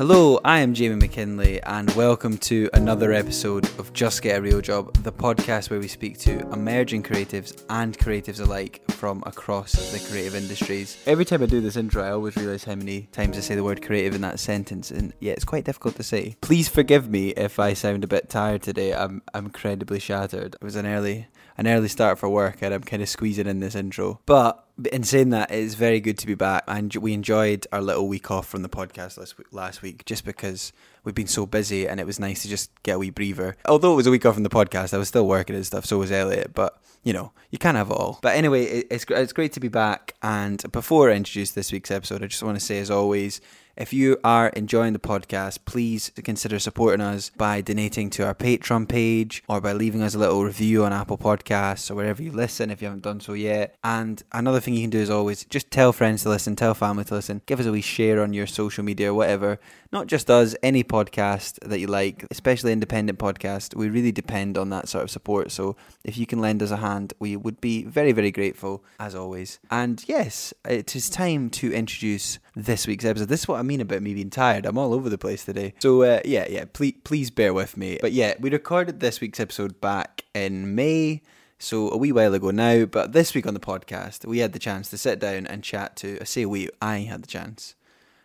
Hello, I am Jamie McKinley, and welcome to another episode of Just Get a Real Job, the podcast where we speak to emerging creatives and creatives alike from across the creative industries. Every time I do this intro, I always realise how many times I say the word creative in that sentence, and yeah, it's quite difficult to say. Please forgive me if I sound a bit tired today. I'm, I'm incredibly shattered. It was an early an early start for work and I'm kind of squeezing in this intro. But in saying that, it's very good to be back. And we enjoyed our little week off from the podcast last week, last week just because we've been so busy and it was nice to just get a wee breather. Although it was a week off from the podcast, I was still working and stuff, so was Elliot. But you know, you can't have it all. But anyway, it's it's great to be back. And before I introduce this week's episode, I just want to say, as always, if you are enjoying the podcast, please consider supporting us by donating to our Patreon page or by leaving us a little review on Apple Podcasts or wherever you listen if you haven't done so yet. And another thing you can do is always just tell friends to listen, tell family to listen, give us a wee share on your social media or whatever. Not just us, any podcast that you like, especially independent podcast. We really depend on that sort of support. So if you can lend us a hand, we would be very, very grateful as always. And yes, it is time to introduce this week's episode. This is what I mean about me being tired. I'm all over the place today. So uh, yeah, yeah, please please bear with me. But yeah, we recorded this week's episode back in May. So a wee while ago now, but this week on the podcast, we had the chance to sit down and chat to. I say we, I had the chance,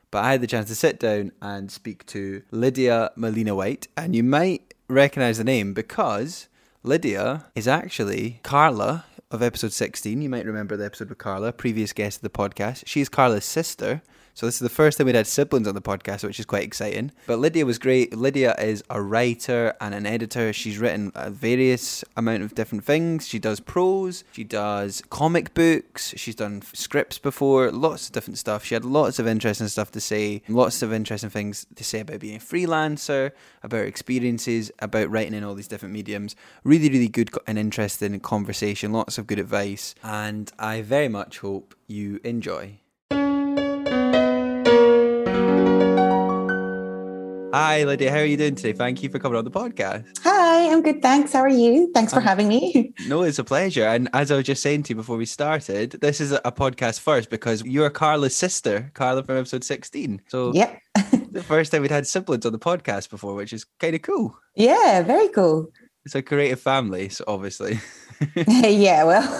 but I had the chance to sit down and speak to Lydia Molina White, and you might recognize the name because Lydia is actually Carla of episode 16. You might remember the episode with Carla, previous guest of the podcast. She is Carla's sister. So this is the first time we'd had siblings on the podcast, which is quite exciting. But Lydia was great. Lydia is a writer and an editor. She's written a various amount of different things. She does prose, she does comic books, she's done scripts before, lots of different stuff. She had lots of interesting stuff to say, lots of interesting things to say about being a freelancer, about experiences, about writing in all these different mediums. Really, really good and interesting conversation, lots of good advice, and I very much hope you enjoy. Hi, Lydia. How are you doing today? Thank you for coming on the podcast. Hi, I'm good. Thanks. How are you? Thanks for um, having me. No, it's a pleasure. And as I was just saying to you before we started, this is a podcast first because you're Carla's sister, Carla from episode 16. So, yep. the first time we'd had siblings on the podcast before, which is kind of cool. Yeah, very cool. It's a creative family, so obviously. yeah, well,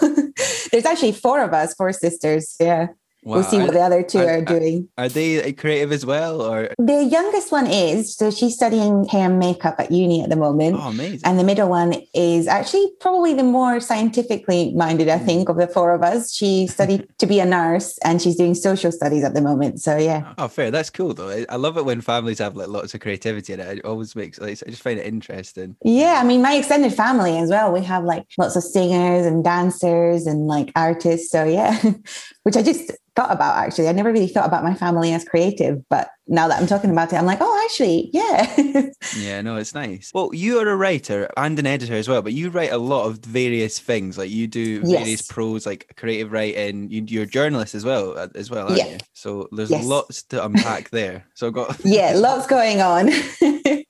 there's actually four of us, four sisters. Yeah. Wow. We'll see what the other two are, are, doing. Are they creative as well, or the youngest one is? So she's studying hair and makeup at uni at the moment. Oh, amazing! And the middle one is actually probably the more scientifically minded, I hmm. think, of the four of us. She studied to be a nurse, and she's doing social studies at the moment. So yeah. Oh, fair. That's cool though. I love it when families have like lots of creativity in it. It always makes like I just find it interesting. Yeah, I mean, my extended family as well. We have like lots of singers and dancers and like artists. So yeah, which I just thought about actually. I never really thought about my family as creative, but now that I'm talking about it, I'm like, oh, actually, yeah. yeah, no, it's nice. Well, you are a writer and an editor as well, but you write a lot of various things. Like you do various yes. prose, like creative writing. You, are a journalist as well, uh, as well, aren't yeah. you? So there's yes. lots to unpack there. So I've got yeah, lots going on.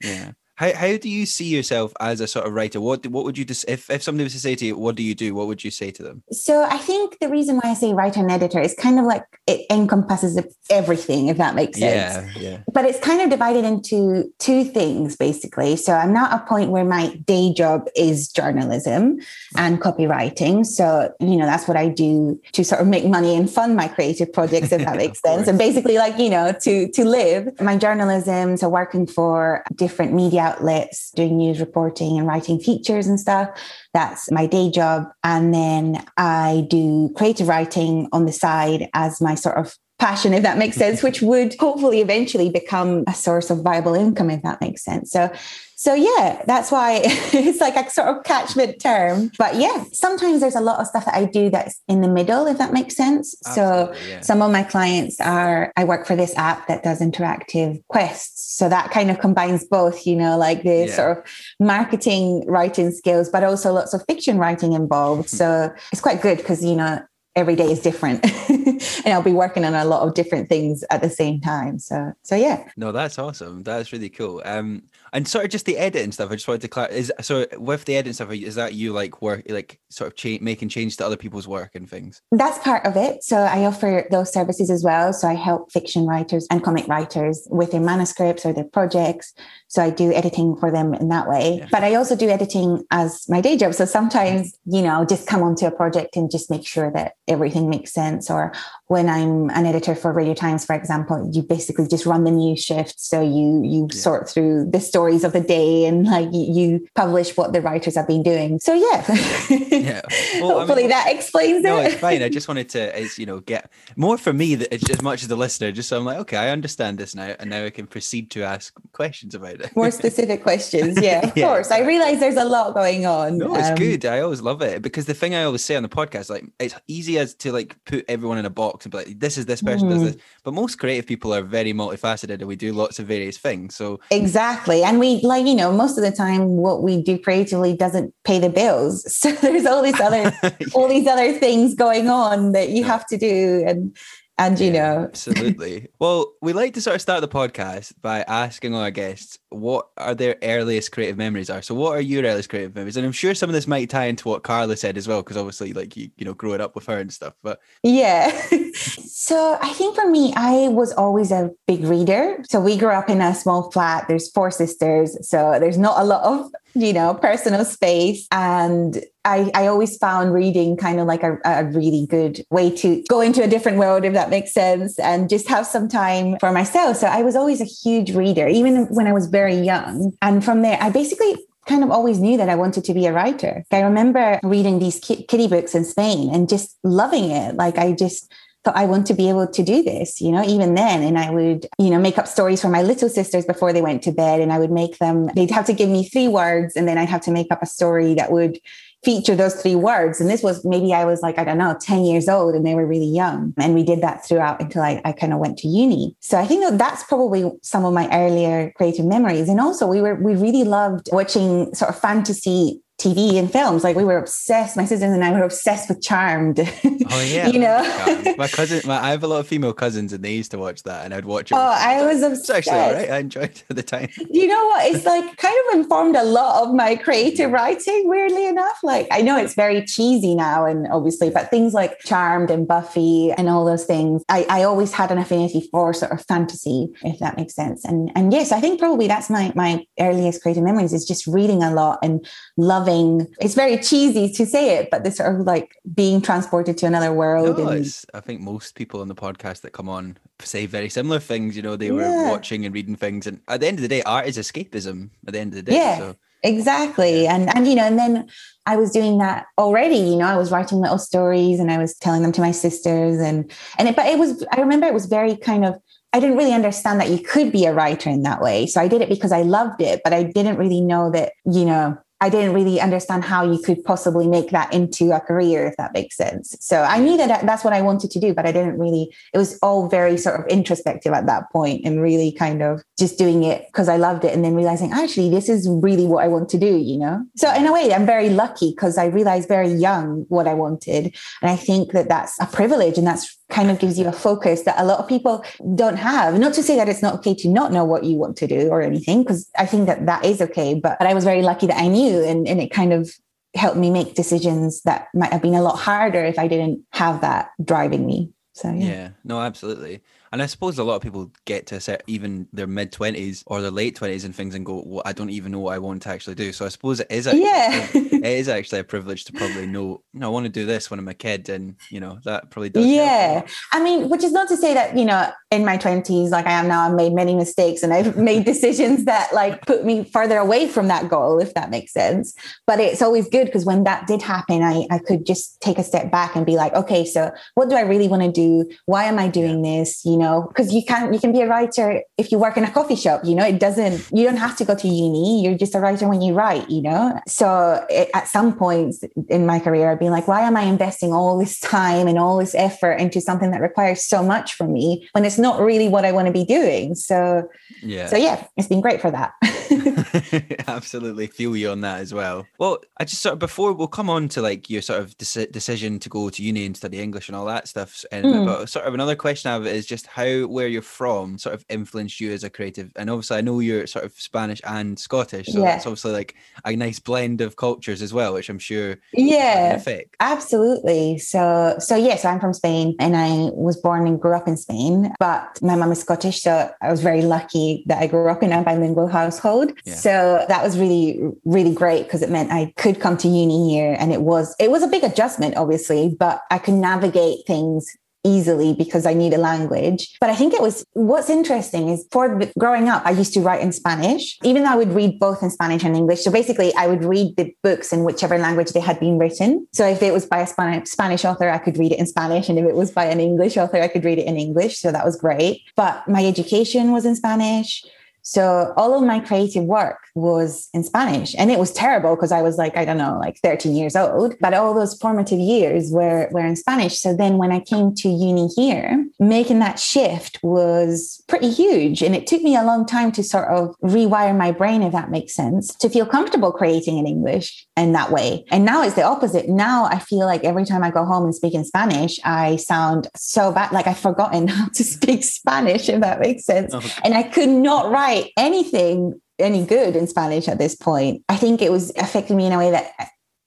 yeah. How, how do you see yourself as a sort of writer? What what would you just if, if somebody was to say to you, what do you do? What would you say to them? So I think the reason why I say writer and editor is kind of like it encompasses everything, if that makes sense. Yeah, yeah. But it's kind of divided into two things basically. So I'm not a point where my day job is journalism and copywriting. So you know that's what I do to sort of make money and fund my creative projects, if that makes sense. And basically, like you know, to to live my journalism, so working for different media outlets, doing news reporting and writing features and stuff. That's my day job. And then I do creative writing on the side as my sort of passion, if that makes sense, which would hopefully eventually become a source of viable income, if that makes sense. So so yeah, that's why it's like a sort of catchment term. But yeah, sometimes there's a lot of stuff that I do that's in the middle, if that makes sense. Absolutely, so yeah. some of my clients are I work for this app that does interactive quests. So that kind of combines both, you know, like the yeah. sort of marketing writing skills, but also lots of fiction writing involved. Hmm. So it's quite good because, you know, every day is different and i'll be working on a lot of different things at the same time so so yeah no that's awesome that's really cool um and sort of just the editing stuff. I just wanted to clarify. Is so with the editing stuff, is that you like work like sort of change, making change to other people's work and things? That's part of it. So I offer those services as well. So I help fiction writers and comic writers with their manuscripts or their projects. So I do editing for them in that way. Yeah. But I also do editing as my day job. So sometimes, you know, I'll just come onto a project and just make sure that everything makes sense. Or when I'm an editor for Radio Times, for example, you basically just run the news shift. So you you yeah. sort through the stories of the day and like you publish what the writers have been doing. So yeah. yeah. Well, Hopefully I mean, that explains no, it. No, it's fine. I just wanted to, as you know, get more for me that as much as the listener, just so I'm like, okay, I understand this now, and now I can proceed to ask questions about it. More specific questions. Yeah, of yeah, course. I realize there's a lot going on. No, it's um, good. I always love it because the thing I always say on the podcast, like it's easy as to like put everyone in a box and be like, this is this person mm. does this. But most creative people are very multifaceted and we do lots of various things. So exactly. And we like, you know, most of the time what we do creatively doesn't pay the bills. So there's all these other yeah. all these other things going on that you yeah. have to do. And and you yeah, know absolutely well we like to sort of start the podcast by asking our guests what are their earliest creative memories are? So what are your earliest creative memories? And i'm sure some of this might tie into what carla said as well because obviously like you you know growing up with her and stuff but yeah. So i think for me i was always a big reader. So we grew up in a small flat. There's four sisters so there's not a lot of you know personal space. And I, I always found reading kind of like a, a really good way to go into a different world, if that makes sense, and just have some time for myself. So I was always a huge reader, even when I was very young. And from there, I basically kind of always knew that I wanted to be a writer. I remember reading these kiddie books in Spain and just loving it. Like I just thought I want to be able to do this, you know, even then. And I would, you know, make up stories for my little sisters before they went to bed. And I would make them, they'd have to give me three words and then I'd have to make up a story that would feature those three words. And this was maybe I was like, I don't know, 10 years old and they were really young. And we did that throughout until I, I kind of went to uni. So I think that that's probably some of my earlier creative memories. And also we were, we really loved watching sort of fantasy TV and films. Like we were obsessed. My sisters and I were obsessed with Charmed. Oh yeah, you oh know. my cousin, my, I have a lot of female cousins, and they used to watch that, and I'd watch it. Oh, I was obsessed. It's actually all right. I enjoyed it at the time. You know what? It's like kind of informed a lot of my creative writing. Weirdly enough, like I know it's very cheesy now, and obviously, but things like Charmed and Buffy and all those things, I, I always had an affinity for sort of fantasy, if that makes sense. And and yes, I think probably that's my my earliest creative memories is just reading a lot and loving loving it's very cheesy to say it but this sort of like being transported to another world no, and, i think most people on the podcast that come on say very similar things you know they yeah. were watching and reading things and at the end of the day art is escapism at the end of the day yeah so. exactly yeah. and and you know and then I was doing that already, you know, I was writing little stories and I was telling them to my sisters and and it, but it was I remember it was very kind of I didn't really understand that you could be a writer in that way. So I did it because I loved it, but I didn't really know that, you know, I didn't really understand how you could possibly make that into a career, if that makes sense. So I knew that that's what I wanted to do, but I didn't really, it was all very sort of introspective at that point and really kind of just doing it because I loved it and then realizing actually this is really what I want to do, you know? So in a way, I'm very lucky because I realized very young what I wanted. And I think that that's a privilege and that's kind of gives you a focus that a lot of people don't have. Not to say that it's not okay to not know what you want to do or anything, because I think that that is okay. But, but I was very lucky that I knew and, and it kind of helped me make decisions that might have been a lot harder if I didn't have that driving me. So, yeah. yeah no, absolutely. And I suppose a lot of people get to a set, even their mid twenties or their late twenties and things, and go, "Well, I don't even know what I want to actually do." So I suppose it is. Actually, Yeah. it is actually a privilege to probably know. No, I want to do this when I'm a kid, and you know that probably does. yeah lot. i mean which is not to say that you know in my 20s like i am now i've made many mistakes and i've made decisions that like put me further away from that goal if that makes sense but it's always good because when that did happen i i could just take a step back and be like okay so what do i really want to do why am i doing this you know because you can you can be a writer if you work in a coffee shop you know it doesn't you don't have to go to uni you're just a writer when you write you know so it, at some points in my career i've been like why am i investing all this time and all this effort into something that requires so much from me when it's not really what i want to be doing so Yeah. so yeah it's been great for that Absolutely feel you on that as well. Well, I just sort of before we'll come on to like your sort of deci- decision to go to uni and study English and all that stuff. And Mm. but sort of another question I have is just how where you're from sort of influenced you as a creative. And obviously, I know you're sort of Spanish and Scottish, so Yeah. that's obviously like a nice blend of cultures as well, which I'm sure yeah. Absolutely. So, so yes, I'm from Spain and I was born and grew up in Spain, but my mom is Scottish. So I was very lucky that I grew up in a bilingual household. Yeah. So that was really, really great because it meant I could come to uni here and it was, it was a big adjustment, obviously, but I could navigate things easily because I need a language. But I think it was what's interesting is for growing up, I used to write in Spanish, even though I would read both in Spanish and English. So basically, I would read the books in whichever language they had been written. So if it was by a Spanish, author, I could read it in Spanish. And if it was by an English author, I could read it in English. So that was great. But my education was in Spanish. So all of my creative work was in Spanish and it was terrible because I was like, I don't know, like 13 years old, but all those formative years were, were in Spanish. So then when I came to uni here, making that shift was pretty huge. And it took me a long time to sort of rewire my brain, if that makes sense, to feel comfortable creating in English in that way. And now it's the opposite. Now I feel like every time I go home and speak in Spanish, I sound so bad, like I've forgotten how to speak Spanish, if that makes sense and I could not write anything any good in Spanish at this point. I think it was affecting me in a way that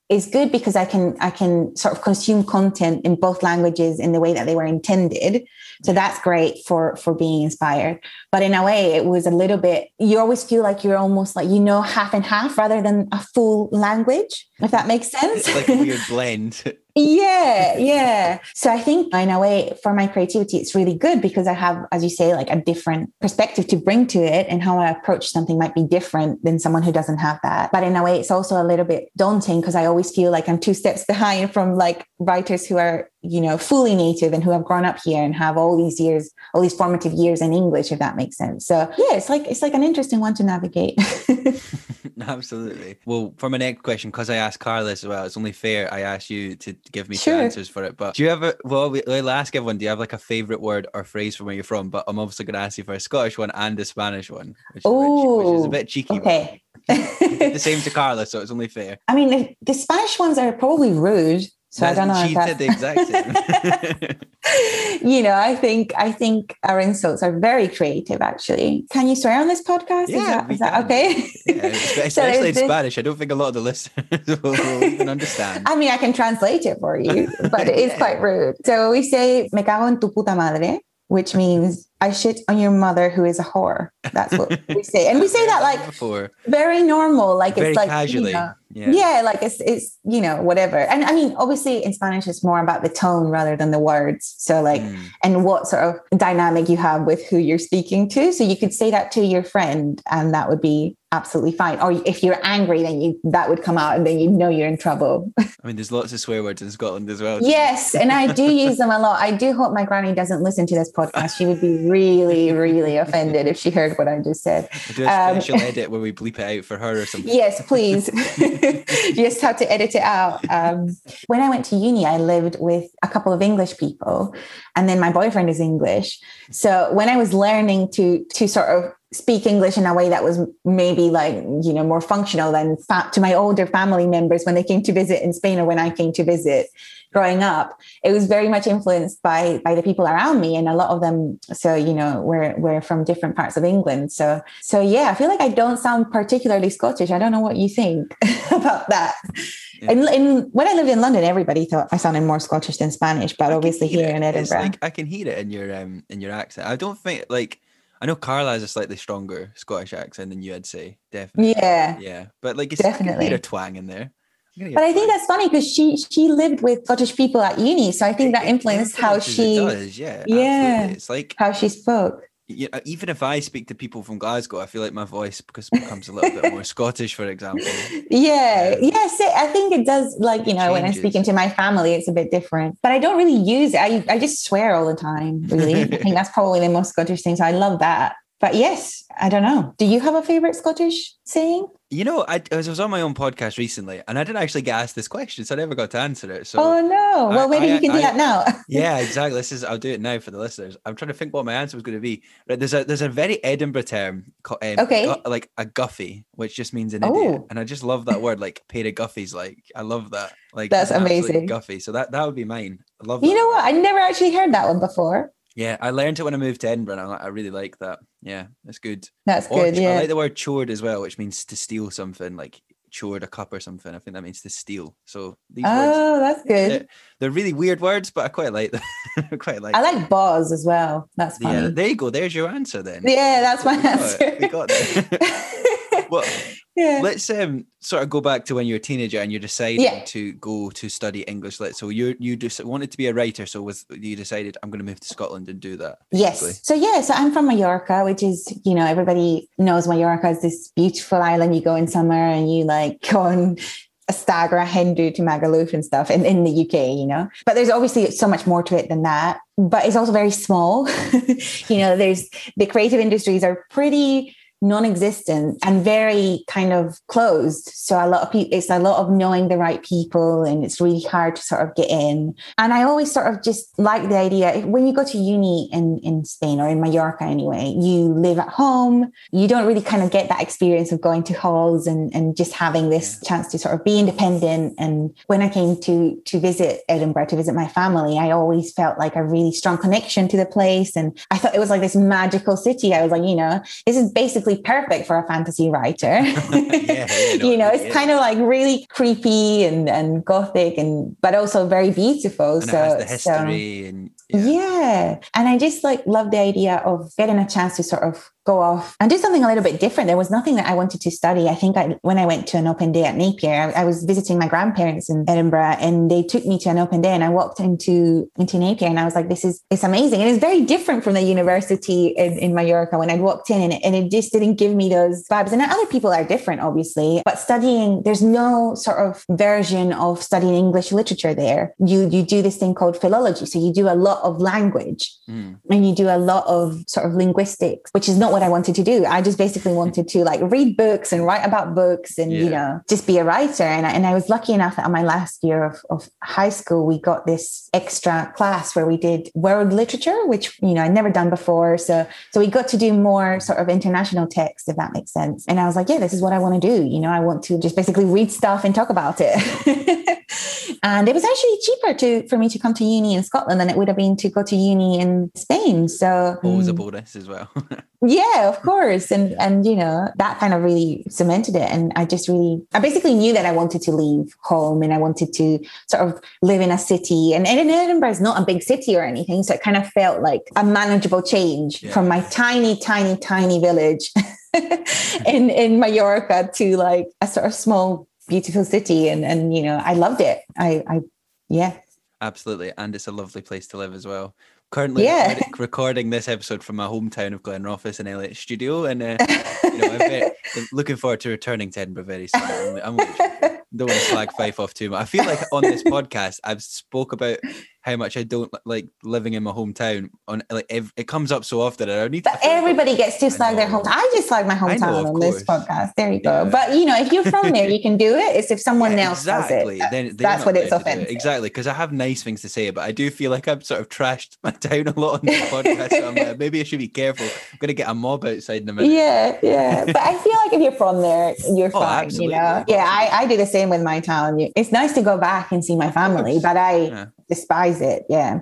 is good because I can I can sort of consume content in both languages in the way that they were intended. So that's great for for being inspired. But in a way, it was a little bit. You always feel like you're almost like you know half and half rather than a full language. If that makes sense. It's like a weird blend. Yeah yeah. So i think in a way for my creativity it's really good because i have as you say like a different perspective to bring to it and how i approach something might be different than someone who doesn't have that. But in a way it's also a little bit daunting because i always feel like i'm two steps behind from like writers who are you know fully native and who have grown up here and have all these years all these formative years in english if that makes sense so yeah it's like it's like an interesting one to navigate Absolutely. Well, for my next question, because I asked Carla as well, it's only fair I ask you to give me Sure. two answers for it. But do you have a well? We, we'll ask everyone. Do you have like a favorite word or phrase from where you're from? But I'm obviously going to ask you for a Scottish one and a Spanish one, which, which, which is a bit cheeky. okay The same to Carla, so it's only fair. I mean, the, the Spanish ones are probably rude. So I don't know. She said the exact same. you know, I think I think our insults are very creative. Actually, can you swear on this podcast? Yeah, is that, that okay? Yeah, espe- So especially in this- Spanish. I don't think a lot of the listeners will, will even understand. I mean, I can translate it for you, but it is Yeah. quite rude. So we say "me cago en tu puta madre," which means "I shit on your mother, who is a whore." That's what we say, and we say that like before, very normal, like very it's like you know, yeah. yeah. like it's it's you know whatever and i mean obviously in spanish it's more about the tone rather than the words so like Mm. and what sort of dynamic you have with who you're speaking to so you could say that to your friend and that would be absolutely fine or if you're angry then you that would come out and then you know you're in trouble I mean, there's lots of swear words in Scotland as well. yes and i do use them a lot i do hope my granny doesn't listen to this podcast she would be really really offended if she heard what i just said We'll do a Um, special edit where we bleep it out for her or something. Yes, please. just have to edit it out. Um, when I went to uni, I lived with a couple of English people, and then my boyfriend is English. So when I was learning to to sort of speak English in a way that was maybe like, you know, more functional than fa- to my older family members when they came to visit in Spain or when I came to visit growing up. It was very much influenced by by the people around me. And a lot of them, so you know, we're we're from different parts of England. So so yeah, I feel like I don't sound particularly Scottish. I don't know what you think about that. Yeah. And, and when I lived in London, everybody thought I sounded more Scottish than Spanish, but I obviously here it. in Edinburgh. like I can hear it in your um in your accent. I don't think like I know Carla has a slightly stronger Scottish accent than you, I'd say. Definitely. yeah. Yeah. But like it's Definitely. a twang in there. I can hear But I think that's funny because she she lived with Scottish people at uni, so I think that influenced how she does, yeah. Yeah. absolutely. It's like how she spoke. you know, even if I speak to people from Glasgow, I feel like my voice because becomes a little bit more Scottish, for example. Yeah, um, Yeah. yes, I think it does. Like you know, when I'm speaking to my family, it's a bit different. But I don't really use it. I I just swear all the time. Really, I think that's probably the most Scottish thing. So I love that. But yes, I don't know. Do you have a favorite Scottish saying? You know, I, I was on my own podcast recently, and I didn't actually get asked this question, so I never got to answer it. So oh no! Well, I- maybe I- you can do that now. yeah, exactly. This is I'll do it now for the listeners. I'm trying to think what my answer was going to be. Right, there's a there's a very Edinburgh term called um, Okay. gu- like a guffy, which just means an idiot, Oh. and I just love that word. Like paid a guffy's, like I love that. Like That's amazing. Guffy. So that that would be mine. I love. you know word. what? I never actually heard that one before. Yeah, I learned it when I moved to Edinburgh. And I, I really like that. Yeah, that's good. That's Or good. ch- I like the word chored as well, which means to steal something, like chored a cup or something. I think that means to steal. So these words, Oh, that's good. they're, they're really weird words, but I quite like them. I quite like. I like Boz as well. That's Yeah, there you go. There's your answer then. Yeah, that's my We answer. it. We got well, yeah. let's um sort of go back to when you were a teenager and you're deciding Yeah. to go to study English lit. So you you just wanted to be a writer. So was you decided I'm going to move to Scotland and do that? basically? Yes. So yeah, so I'm from Mallorca, which is, you know, everybody knows Mallorca is this beautiful island. You go in summer and you like go on a stag or a hen do to Magaluf and stuff in, in the UK, you know. But there's obviously so much more to it than that. But it's also very small. you know, there's the creative industries are pretty non-existent and very kind of closed. So a lot of people it's a lot of knowing the right people and it's really hard to sort of get in. And i always sort of just like the idea when you go to uni in in spain or in mallorca anyway you live at home you don't really kind of get that experience of going to halls and and just having this chance to sort of be independent. And when i came to to visit edinburgh to visit my family i always felt like a really strong connection to the place. And i thought it was like this magical city. I was like you know this is basically perfect for a fantasy writer. yeah, you know, it's yeah. kind of like really creepy and, and gothic and but also very beautiful. and so the so- history and yeah. And I just like love the idea of getting a chance to sort of go off and do something a little bit different. There was nothing that I wanted to study. I think I, when I went to an open day at Napier, I, I was visiting my grandparents in Edinburgh and they took me to an open day and I walked into, into Napier and I was like, this is, it's amazing. And it's very different from the university in, in Mallorca when I walked in and it, and it just didn't give me those vibes. And other people are different, obviously, but studying, there's no sort of version of studying English literature there. You, you do this thing called philology. So you do a lot of language Mm. and you do a lot of sort of linguistics, which is not what I wanted to do. I just basically wanted to like read books and write about books and, you know, just be a writer. And I, and I was lucky enough that on my last year of, of high school, we got this extra class where we did world literature, which, you know, I'd never done before. So, so we got to do more sort of international text, if that makes sense. And I was like, yeah, this is what I want to do. You know, I want to just basically read stuff and talk about it. and it was actually cheaper to for me to come to uni in Scotland than it would have been to go to uni in Spain. So always a mm, bonus as well. yeah, of course. And and you know, that kind of really cemented it. And I just really I basically knew that I wanted to leave home and I wanted to sort of live in a city. And, and Edinburgh is not a big city or anything. So it kind of felt like a manageable change Yeah. from my tiny, tiny, tiny village in, in Mallorca to like a sort of small, beautiful city. And and you know, I loved it. I I yeah. Absolutely, and it's a lovely place to live as well. Currently Yeah. recording, recording this episode from my hometown of Glenrothes in Elliot Studio, and uh, you know, I'm, very, looking forward to returning to Edinburgh very soon. I'm, I'm don't want to slag Fife off too much. I feel like on this podcast I've spoke about how much I don't like living in my hometown. On like ev- it comes up so often, I need. But everybody gets to slag their know. home. I just slag my know, hometown of on this podcast. There you go. Yeah. But you know, if you're from there, you can do it. It's if someone Yeah, else exactly. does it. Then that's what it's do it. Exactly, because I have nice things to say, but I do feel like I've sort of trashed my town a lot on this podcast. so I'm like, maybe I should be careful. I'm gonna get a mob outside in a minute. Yeah, yeah. But I feel like if you're from there, you're Oh, fine. absolutely. You know? Yeah, I, I do the same with my town. It's nice to go back and see my family, but I Yeah. Despise it. Yeah.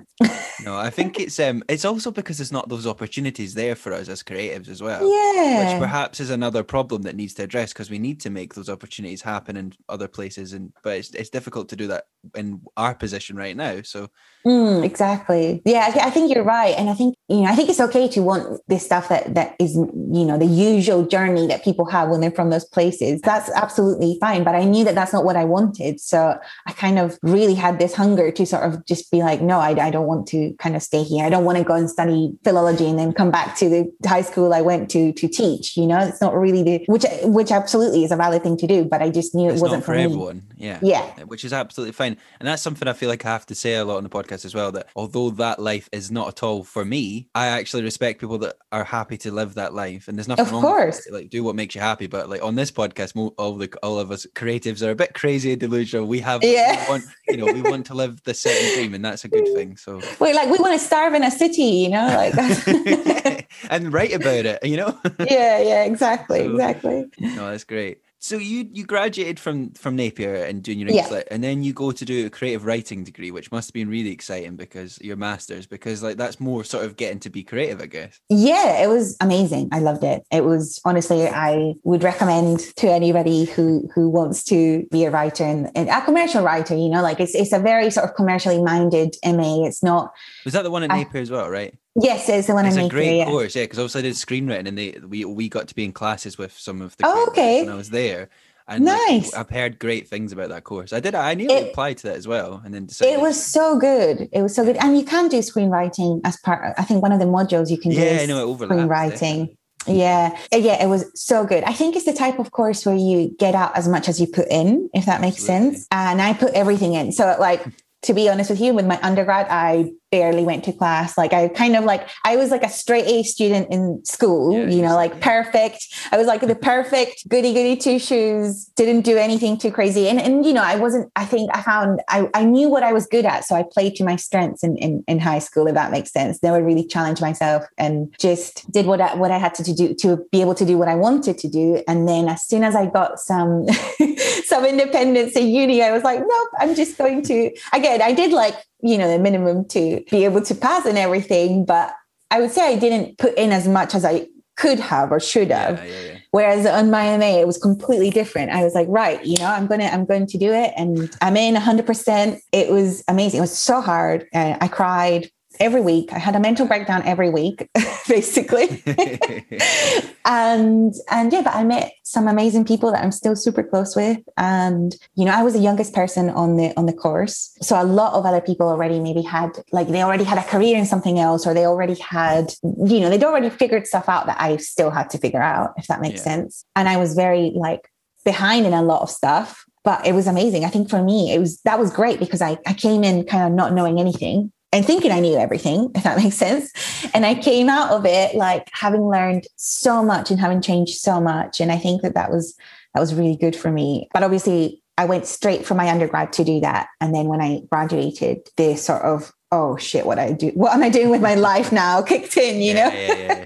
No, I think it's um it's also because there's not those opportunities there for us as creatives as well. Yeah. Which perhaps is another problem that needs to address because we need to make those opportunities happen in other places and but it's it's difficult to do that in our position right now. So Mm, exactly. Yeah, I, I think you're right, and I think you know, I think it's okay to want this stuff that that is you know the usual journey that people have when they're from those places. That's absolutely fine. But I knew that that's not what I wanted, so I kind of really had this hunger to sort of just be like, no, I, I don't want to kind of stay here. I don't want to go and study philology and then come back to the high school I went to to teach. You know, it's not really the which which absolutely is a valid thing to do, but I just knew it wasn't for me. everyone. Yeah. Yeah. Which is absolutely fine. And that's something I feel like I have to say a lot on the podcast as well. That although that life is not at all for me, I actually respect people that are happy to live that life. And there's nothing Of wrong with course. it. Like do what makes you happy. But like on this podcast, mo- all the all of us creatives are a bit crazy and delusional. We have Yeah. we want you know, we want to live the certain dream and that's a good thing. So Wait, like we want to starve in a city, you know, like and write about it, you know? yeah, yeah, exactly, So- exactly. no, that's great. So you you graduated from from Napier and doing your English and then you go to do a creative writing degree, which must have been really exciting because your masters, because like that's more sort of getting to be creative, I guess. Yeah, it was amazing. I loved it. It was honestly, I would recommend to anybody who who wants to be a writer and, and a commercial writer. You know, like it's it's a very sort of commercially minded MA. It's not. Was that the one at I- Napier as well, right? Yes, it's the one i It's I a great yeah. course, yeah. Because obviously I did screenwriting, and they we we got to be in classes with some of the Oh, okay. when I was there. And like, Nice. I've heard great things about that course. I did. I nearly It- applied to that as well, and then decided. It was so good. It was so good, and you can do screenwriting as part. I think one of the modules you can do. Yeah, I know it overlaps. screenwriting. Yeah, Uh, yeah, it was so good. I think it's the type of course where you get out as much as you put in, if that makes Absolutely. sense. And I put everything in. So, like, to be honest with you, with my undergrad, I barely went to class. Like, I kind of like, I was like a straight A student in school, Yeah, you know, like said, perfect. I was like the perfect goody goody two shoes, didn't do anything too crazy. And, and you know, I wasn't, I think I found, I, I knew what I was good at. So I played to my strengths in, in, in high school, if that makes sense. Never really challenged myself and just did what I, what I had to do to be able to do what I wanted to do. And then as soon as I got some, some independence in uni, I was like, nope, I'm just going to, again, I did like, you know, the minimum to be able to pass and everything, but I would say I didn't put in as much as I could have or should have. Yeah, yeah, yeah. Whereas on my MA, it was completely different. I was like, right, you know, I'm gonna, I'm going to do it, and I'm in 100. percent It was amazing. It was so hard, and I cried every week. I had a mental breakdown every week, basically. and and yeah, but I met some amazing people that I'm still super close with. And you know, I was the youngest person on the on the course, so a lot of other people already maybe had like they already had a career in something else, or they already had you know they'd already figured stuff out that I still had to figure out, if that makes Yeah. sense. And I was very like behind in a lot of stuff. But it was amazing. I think for me, it was that was great because I, I came in kind of not knowing anything and thinking I knew everything, if that makes sense. And I came out of it like having learned so much and having changed so much. And I think that that was that was really good for me. But obviously, I went straight from my undergrad to do that. And then when I graduated, this sort of oh shit, what I do, what am I doing with my life now? Kicked in, you Yeah, know. yeah, yeah,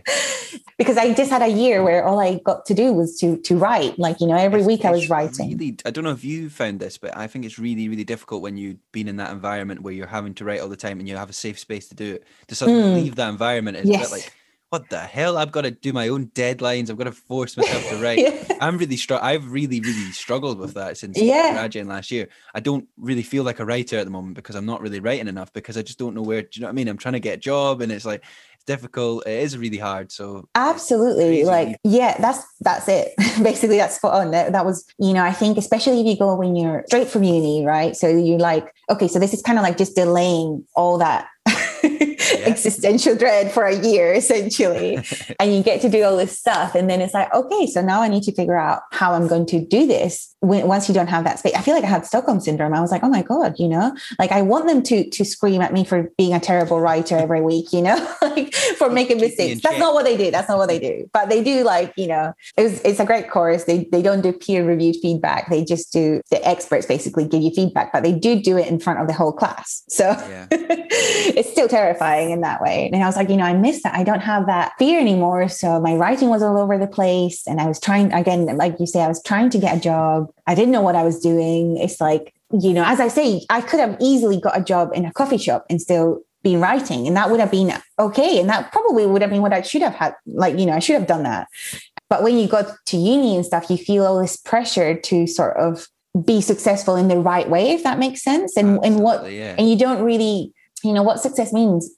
because I just had a year where all I got to do was to to write. Like you know, every It's- week I was writing. Really, I don't know if you found this, but I think it's really, really difficult when you've been in that environment where you're having to write all the time and you have a safe space to do it. To suddenly Mm. leave that environment is a Yes. bit like, what the hell? I've got to do my own deadlines. I've got to force myself to write. Yeah. I'm really str- I've really, really struggled with that since Yeah. graduating last year. I don't really feel like a writer at the moment because I'm not really writing enough because I just don't know where. Do you know what I mean? I'm trying to get a job and it's like it's difficult. It is really hard. So Absolutely. Like, yeah, that's that's it. Basically, that's spot on. That, that was, you know, I think especially if you go when you're straight from uni, right? So you're like, okay, so this is kind of like just delaying all that existential dread for a year essentially. And you get to do all this stuff and then it's like okay so now i need to figure out how i'm going to do this when, once you don't have that space i feel like i had stockholm syndrome. I was like oh my god you know? Like i want them to to scream at me for being a terrible writer every week you know? Like for making mistakes. that's not what they do. That's not what they do. But they do like you know it's, it's a great course. They, they don't do peer reviewed feedback. They just do the experts basically give you feedback but they do do it in front of the whole class. So yeah. it's still terrifying in that way. And i was like you know i miss that. I don't have that fear anymore. So my writing was all over the place. And i was trying again like you say i was trying to get a job i didn't know what i was doing. It's like you know as i say i could have easily got a job in a coffee shop and still been writing and that would have been okay and that probably would have been what i should have had like you know i should have done that. But when you go to uni and stuff you feel all this pressure to sort of be successful in the right way if that makes sense and Absolutely, and what yeah. and you don't really you know what success means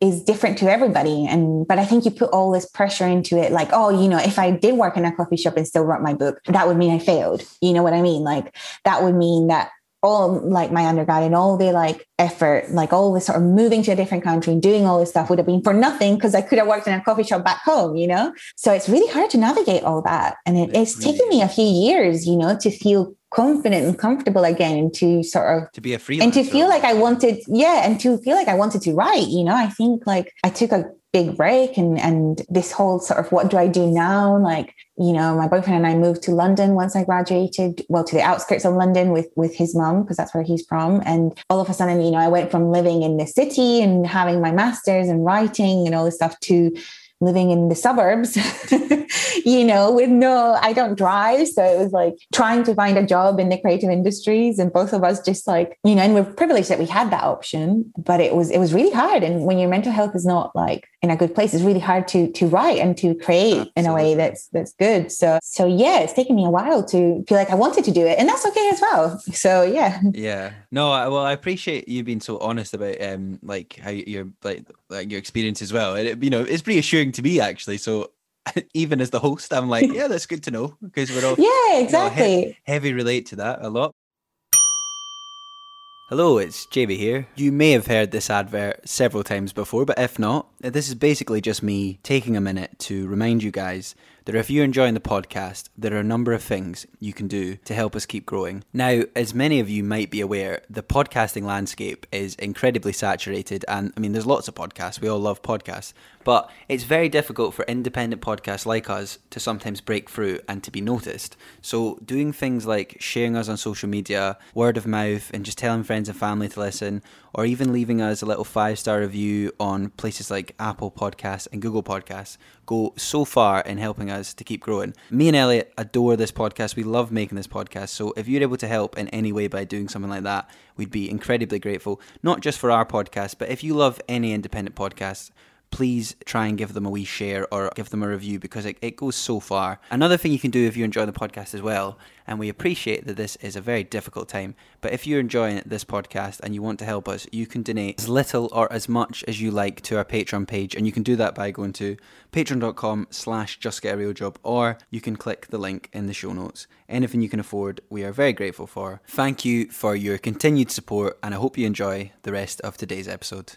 is different to everybody. And but i think you put all this pressure into it like oh you know if i did work in a coffee shop and still wrote my book that would mean i failed. You know what i mean? Like that would mean that all like my undergrad and all the like effort, like all this sort of moving to a different country and doing all this stuff would have been for nothing because I could have worked in a coffee shop back home, you know? So it's really hard to navigate all that. And it, it's really taken me a few years, you know, to feel confident and comfortable again and to sort of to be a free and to feel like I wanted, yeah, and to feel like I wanted to write, you know, I think like I took a big break and and this whole sort of what do I do now? Like, you know, my boyfriend and I moved to London once I graduated, well, to the outskirts of London with with his mum, because that's where he's from. And all of a sudden, you know, I went from living in the city and having my master's and writing and all this stuff to living in the suburbs, you know, with no, I don't drive. So it was like trying to find a job in the creative industries. And both of us just like, you know, and we're privileged that we had that option, but it was, it was really hard. And when your mental health is not like in a good place, it's really hard to, to write and to create Absolutely. in a way that's, that's good. So, so yeah, it's taken me a while to feel like I wanted to do it and that's okay as well. So yeah. Yeah. No, well, I appreciate you being so honest about, um, like how you're like, like your experience as well. And it, you know, it's pretty assuring to me actually. So even as the host, I'm like, yeah, that's good to know because we're all yeah, exactly you know, he- heavy relate to that a lot. Hello, it's JB here. You may have heard this advert several times before, but if not, this is basically just me taking a minute to remind you guys that if you're enjoying the podcast, there are a number of things you can do to help us keep growing. Now, as many of you might be aware, the podcasting landscape is incredibly saturated. And I mean, there's lots of podcasts, we all love podcasts, but it's very difficult for independent podcasts like us to sometimes break through and to be noticed. So, doing things like sharing us on social media, word of mouth, and just telling friends and family to listen, or even leaving us a little five star review on places like Apple Podcasts and Google Podcasts go so far in helping us to keep growing. Me and Elliot adore this podcast. We love making this podcast. So if you're able to help in any way by doing something like that, we'd be incredibly grateful. Not just for our podcast, but if you love any independent podcast, please try and give them a wee share or give them a review because it, it goes so far. Another thing you can do if you enjoy the podcast as well, and we appreciate that this is a very difficult time, but if you're enjoying this podcast and you want to help us, you can donate as little or as much as you like to our Patreon page, and you can do that by going to patreon.com slash justgetarealjob or you can click the link in the show notes. Anything you can afford, we are very grateful for. Thank you for your continued support, and I hope you enjoy the rest of today's episode.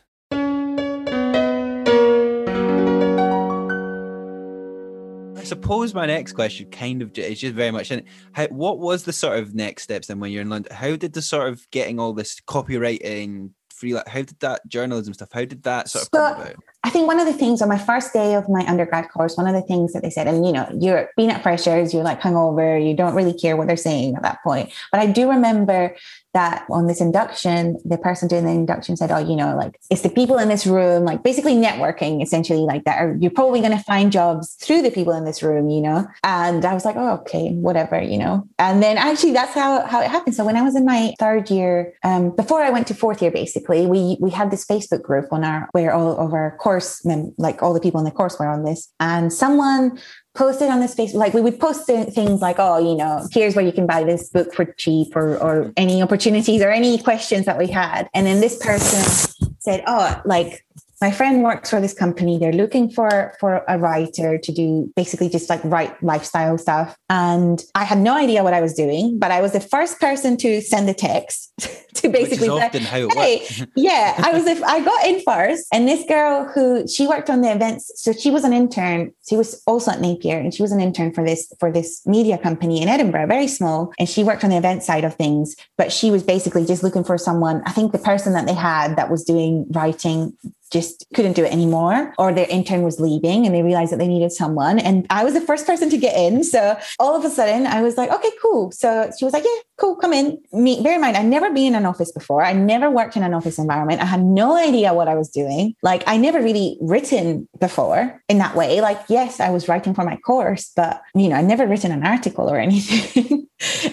Suppose my next question kind of is just very much in how what was the sort of next steps then when you're in London? How did the sort of getting all this copywriting free how did that journalism stuff how did that sort of so, come about? I think one of the things on my first day of my undergrad course, one of the things that they said, and you know, you're being at freshers, you're like hungover, you don't really care what they're saying at that point. But I do remember that on this induction, the person doing the induction said, Oh, you know, like it's the people in this room, like basically networking essentially like that. Or you're probably going to find jobs through the people in this room, you know? And I was like, Oh, okay, whatever, you know? And then actually that's how, how it happened. So when I was in my third year, um, before I went to fourth year, basically, we, we had this Facebook group on our, where all of our course, like all the people in the course were on this. And someone posted on this Facebook, like we would post things like, oh, you know, here's where you can buy this book for cheap or, or any opportunities or any questions that we had. And then this person said, oh, like, my friend works for this company. They're looking for for a writer to do basically just like write lifestyle stuff. And I had no idea what I was doing, but I was the first person to send the text to basically say, hey, yeah, I was. If I got in first, and this girl who she worked on the events, so she was an intern. She was also at Napier, and she was an intern for this for this media company in Edinburgh, very small, and she worked on the event side of things. But she was basically just looking for someone. I think the person that they had that was doing writing just couldn't do it anymore or their intern was leaving and they realized that they needed someone. And i was the first person to get in. So all of a sudden i was like okay cool. So she was like yeah cool come in. Me bear in mind i'd never been in an office before. I never worked in an office environment. I had no idea what i was doing. Like i never really written before in that way. Like yes i was writing for my course but you know i never written an article or anything.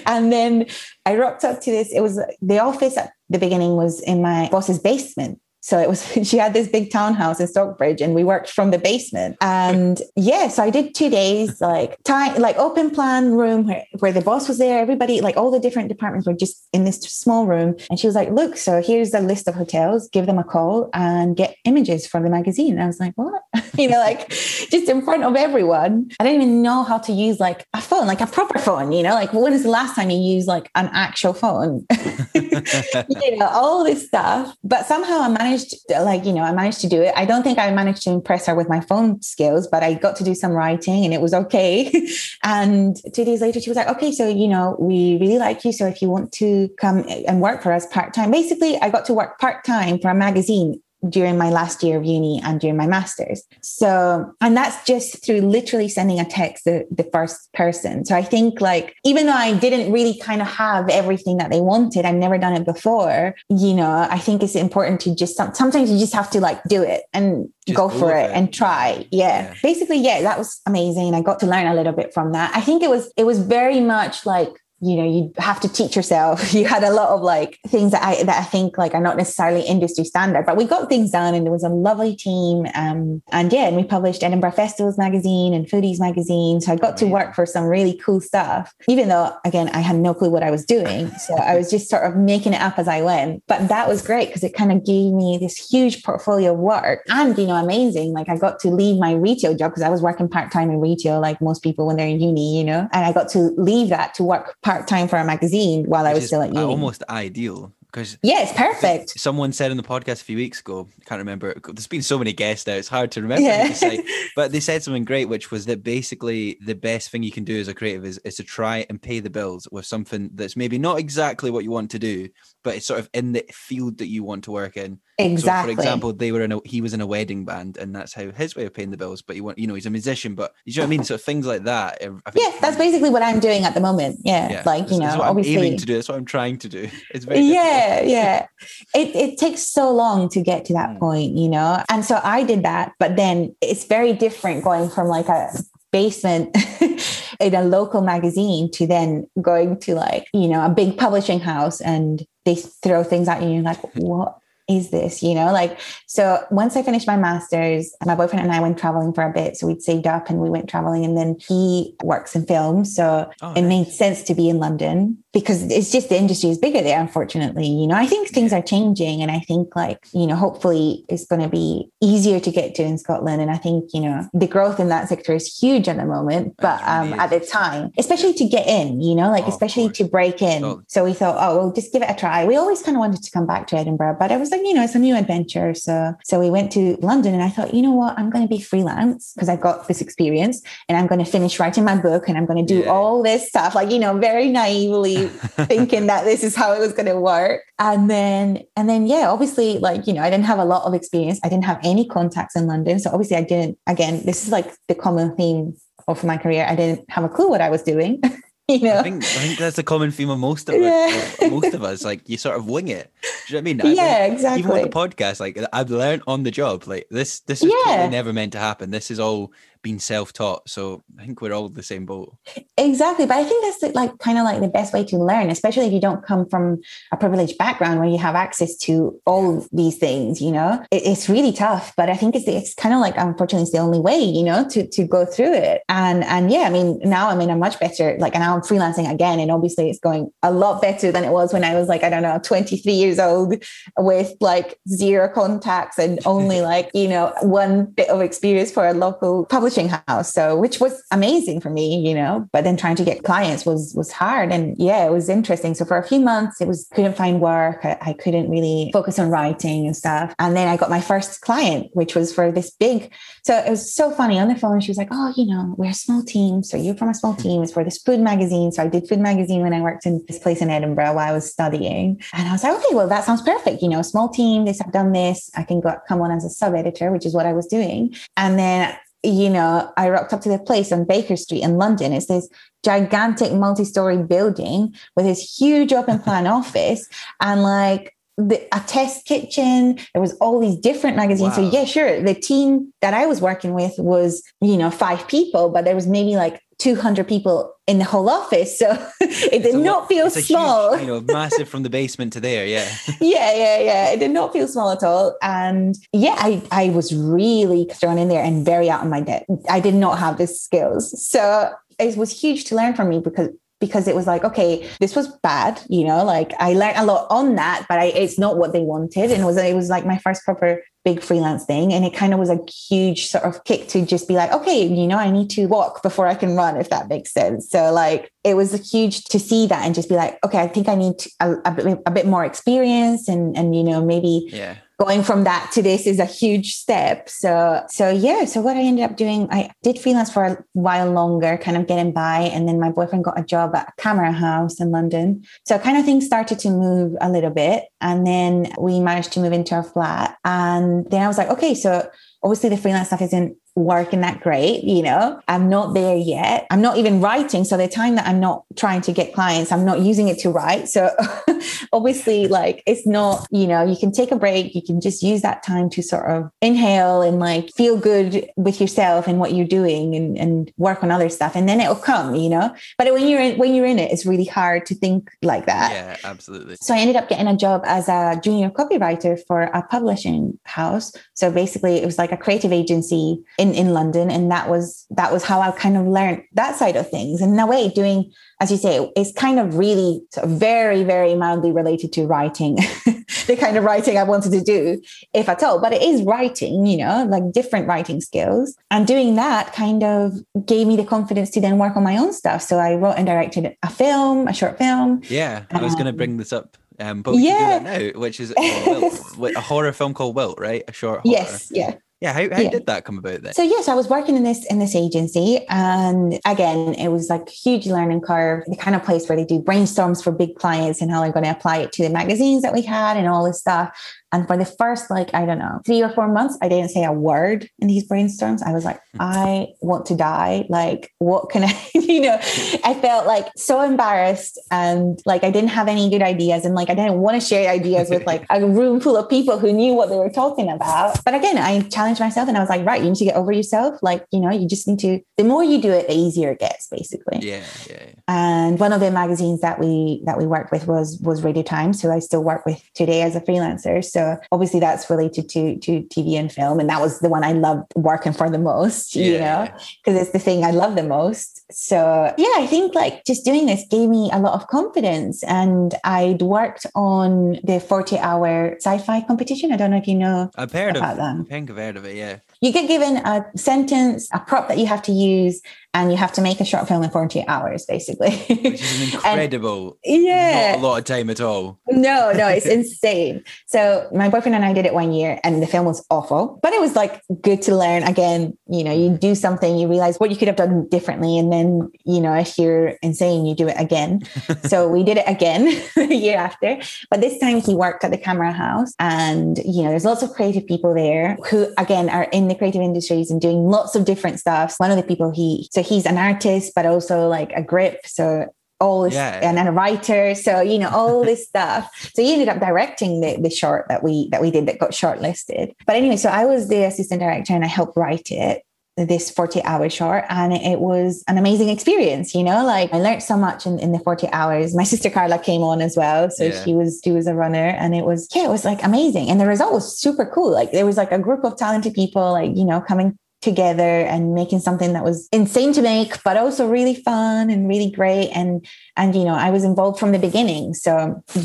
And then i rocked up to this it was the office at the beginning was in my boss's basement so it was, she had this big townhouse in Stockbridge and we worked from the basement. And yeah, so I did two days, like time, like open plan room where, where the boss was there. Everybody, like all the different departments were just in this small room. And she was like, look, so here's a list of hotels, give them a call and get images from the magazine. And I was like, what? you know, like just in front of everyone. I didn't even know how to use like a phone, like a proper phone, you know, like when is the last time you used like an actual phone? you know, all this stuff. But somehow I managed, like, you know, I managed to do it. I don't think I managed to impress her with my phone skills, but I got to do some writing and it was okay. and two days later, she was like, okay, so, you know, we really like you. So if you want to come and work for us part time, basically, I got to work part time for a magazine during my last year of uni and during my master's. So, and that's just through literally sending a text the, the first person. So I think like, even though I didn't really kind of have everything that they wanted, I've never done it before, you know, I think it's important to just, sometimes you just have to like do it and Just go for it it. and try. Yeah. Yeah. Basically, yeah, that was amazing. I got to learn a little bit from that. I think it was, it was very much like, you know you have to teach yourself. You had a lot of like things that i that i think like are not necessarily industry standard but we got things done and there was a lovely team um and yeah and we published edinburgh festivals magazine and foodies magazine. So i got to work for some really cool stuff even though again i had no clue what i was doing. So i was just sort of making it up as i went. But that was great because it kind of gave me this huge portfolio of work. And you know amazing like i got to leave my retail job because i was working part-time in retail like most people when they're in uni you know? And i got to leave that to work part-time for a magazine while i was still at uh, uni almost ideal because yeah it's perfect someone said in the podcast a few weeks ago, I can't remember. There's been so many guests now, it's hard to remember. Yeah. to say. But they said something great, which was that basically the best thing you can do as a creative is, is to try and pay the bills with something that's maybe not exactly what you want to do, but it's sort of in the field that you want to work in. Exactly So for example, they were in a he was in a wedding band, and that's how his way of paying the bills. But you want, you know, he's a musician, but you know what I mean. So things like that. I think yeah that's basically what i'm doing at the moment yeah, yeah, like you that's- that's know what I'm obviously aiming to do. That's what I'm trying to do. It's very yeah difficult. yeah it, it takes so long to get to that Mm. point you know and so i did that but then it's very different going from like a basement in a local magazine to then going to like you know a big publishing house and they throw things at you and you're like what is this you know like so once i finished my master's my boyfriend and i went traveling for a bit so we'd saved up and we went traveling and then he works in film so Oh, it nice. made sense to be in London because it's just the industry is bigger there, unfortunately. You know, I think things are changing and I think like, you know, hopefully it's going to be easier to get to in Scotland. And I think, you know, the growth in that sector is huge at the moment, but um, at the time, especially to get in, you know, like Oh, especially to break in. Totally. So we thought, oh, well, just give it a try. We always kind of wanted to come back to Edinburgh, but it was like, you know, it's a new adventure. So, so we went to London and I thought, you know what, I'm going to be freelance because I've got this experience and I'm going to finish writing my book and I'm going to do Yeah. all this stuff, like, you know, very naively thinking that this is how it was going to work. And then, and then, yeah, obviously, like, you know, I didn't have a lot of experience. I didn't have any contacts in London. So obviously, I didn't, again, this is like the common theme of my career. I didn't have a clue what I was doing. you know, I think I think that's the common theme of most of us. Yeah. most of us, like you sort of wing it. Do you know what I mean? Yeah, exactly. Even with the podcast, like I've learned on the job. Like this, this is Yeah. totally never meant to happen. This is all been self-taught. So I think we're all the same boat. Exactly. But I think that's like kind of like the best way to learn, especially if you don't come from a privileged background where you have access to all these things, you know, it, it's really tough. But I think it's, it's kind of like, unfortunately, it's the only way, you know, to, to go through it. And, and yeah, I mean, now I'm in a much better, like, and now I'm freelancing again. And obviously it's going a lot better than it was when I was like, I don't know, 23 years old with like zero contacts and only like, you know, one bit of experience for a local house. So, which was amazing for me, you know, but then trying to get clients was, was hard. And yeah, it was interesting. So for a few months, it was, couldn't find work. I, I couldn't really focus on writing and stuff. And then I got my first client, which was for this big, so it was so funny on the phone. She was like, Oh, you know, we're a small team. So you're from a small team. It's for this food magazine. So I did food magazine when I worked in this place in Edinburgh while I was studying. And I was like, okay, well, that sounds perfect. You know, small team, this, I've done this. I can go come on as a sub editor, which is what I was doing. And then you know, I rocked up to the place on Baker Street in London. It's this gigantic multi-story building with this huge open plan office and like the, a test kitchen. There was all these different magazines. Wow. So yeah, sure. The team that I was working with was, you know, five people, but there was maybe like 200 people in the whole office. So it did not feel small. Huge, you know, massive from the basement to there. Yeah. yeah, yeah, yeah. It did not feel small at all. And yeah, I, I was really thrown in there and very out of my depth. I did not have the skills. So it was huge to learn from me because because it was like, okay, this was bad, you know, like I learned a lot on that, but I, it's not what they wanted. And it was, it was like my first proper big freelance thing. And it kind of was a huge sort of kick to just be like, okay, you know, I need to walk before I can run, if that makes sense. So like it was huge to see that and just be like, okay, I think I need a, a, bit, a bit more experience and, and, you know, maybe yeah going from that to this is a huge step. So, so yeah. So what I ended up doing, I did freelance for a while longer, kind of getting by. And then my boyfriend got a job at a camera house in London. So kind of things started to move a little bit. And then we managed to move into our flat. And then I was like, okay, so obviously the freelance stuff isn't working that great you know? I'm not there yet. I'm not even writing. So the time that i'm not trying to get clients i'm not using it to write. So obviously like it's not you know you can take a break. You can just use that time to sort of inhale and like feel good with yourself and what you're doing and, and work on other stuff. And then it'll come you know? But when you're in when you're in it it's really hard to think like that. Yeah absolutely. So i ended up getting a job as a junior copywriter for a publishing house. So basically it was like a creative agency in in, in London. And that was that was how I kind of learned that side of things. And in a way, doing, as you say, it's kind of really sort of very, very mildly related to writing, the kind of writing I wanted to do, if at all. But it is writing, you know, like different writing skills. And doing that kind of gave me the confidence to then work on my own stuff. So I wrote and directed a film, a short film. Yeah, I was um, going to bring this up um, but we yeah. can do that now, which is uh, a horror film called Wilt, right? A short horror. Yes, yeah. Yeah, how, how yeah. did that come about then? So yes, I was working in this in this agency, and again, it was like a huge learning curve. The kind of place where they do brainstorms for big clients and how they're going to apply it to the magazines that we had and all this stuff. And for the first, like, I don't know, three or four months, I didn't say a word in these brainstorms. I was like, hmm. I want to die. Like, what can I, you know, I felt like so embarrassed and like I didn't have any good ideas. And like I didn't want to share ideas with like a room full of people who knew what they were talking about. But again, I challenged myself and I was like, right, you need to get over yourself. Like, you know, you just need to, the more you do it, the easier it gets, basically. Yeah. Yeah. yeah. And one of the magazines that we that we worked with was was Radio Times, who I still work with today as a freelancer. So obviously that's related to to TV and film, and that was the one I loved working for the most. Yeah, you know, because it's the thing I love the most. So yeah, I think like just doing this gave me a lot of confidence, and I'd worked on the forty hour sci-fi competition. I don't know if you know. I've heard about of, that. I think I've heard of it. Yeah. You get given a sentence, a prop that you have to use, and you have to make a short film in 48 hours basically. Which is incredible and, yeah not a lot of time at all. No no it's insane. So my boyfriend and i did it one year and the film was awful but it was like good to learn. Again you know you do something you realize what you could have done differently and then you know if you're insane you do it again. So we did it again the year after. But this time he worked at the camera house and you know there's lots of creative people there who again are in the creative industries and doing lots of different stuff one of the people he so he's an artist, but also like a grip. So all this yeah. and a writer. So, you know, all this stuff. So he ended up directing the, the short that we that we did that got shortlisted. But anyway, so I was the assistant director and I helped write it. this 40 hour short and it was an amazing experience you know like i learned so much in, in the 40 hours my sister carla came on as well so Yeah. she was she was a runner and it was yeah it was like amazing and the result was super cool like there was like a group of talented people like you know coming together and making something that was insane to make but also really fun and really great. And and you know i was involved from the beginning. So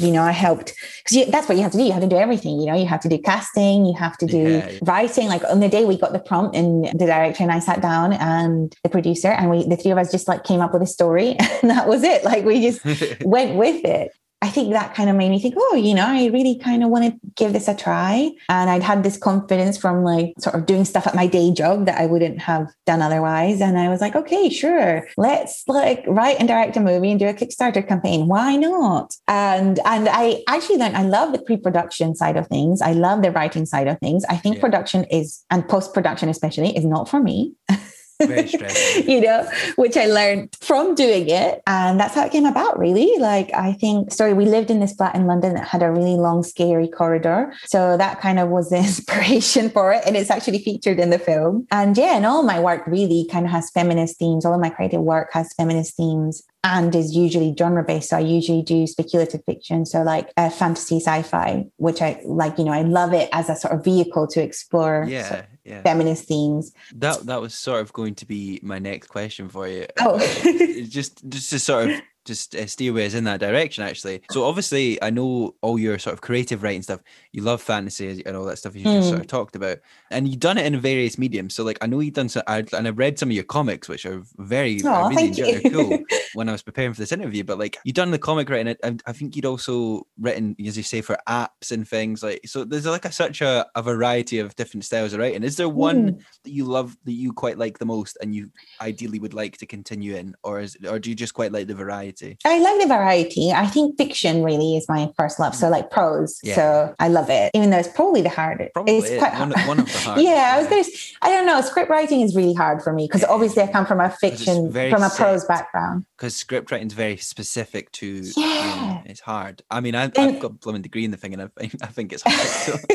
you know i helped because that's what you have to do. You have to do everything you know you have to do casting you have to do Yeah, writing. Like on the day we got the prompt and the director and i sat down and the producer and we the three of us just like came up with a story and that was it. Like we just went with it. I think that kind of made me think, oh, you know, I really kind of want to give this a try. And I'd had this confidence from like sort of doing stuff at my day job that I wouldn't have done otherwise. And I was like, okay, sure, let's like write and direct a movie and do a Kickstarter campaign. Why not? And and I actually learned I love the pre-production side of things. I love the writing side of things. I think Yeah. production is and post-production especially is not for me. Very stressful. you know, which I learned from doing it. And that's how it came about, really. Like, I think, sorry, we lived in this flat in London that had a really long, scary corridor. So that kind of was the inspiration for it. And it's actually featured in the film. And yeah, and all my work really kind of has feminist themes. All of my creative work has feminist themes and is usually genre based. So I usually do speculative fiction. So like uh, fantasy sci fi, which I like, you know, I love it as a sort of vehicle to explore sort Yeah, of yeah. feminist themes. That that was sort of going to be my next question for you. Oh. Just just to sort of just uh, steer ways in that direction actually. So obviously i know all your sort of creative writing stuff. You love fantasy and all that stuff you just Mm. sort of talked about. And you've done it in various mediums. So like i know you've done so I, and i've read some of your comics which are very Oh, really thank enjoy, they're cool when i was preparing for this interview. But like you've done the comic writing I, I think you'd also written as you say for apps and things like so there's like a such a, a variety of different styles of writing. Is there one Mm. that you love that you quite like the most and you ideally would like to continue in? Or is or do you just quite like the variety I like the variety. I think fiction really is my first love. So like prose. Mm. Yeah. So I love it, even though it's probably the hardest. Probably it's quite One hard. one of the hardest, yeah, I was gonna. s- I don't know. Script writing is really hard for me because Yeah. obviously I come from a fiction, from a prose set. background. because script writing is very specific to Yeah. it's hard i mean I, i've got a blooming degree in the thing and i think, I think it's hard so.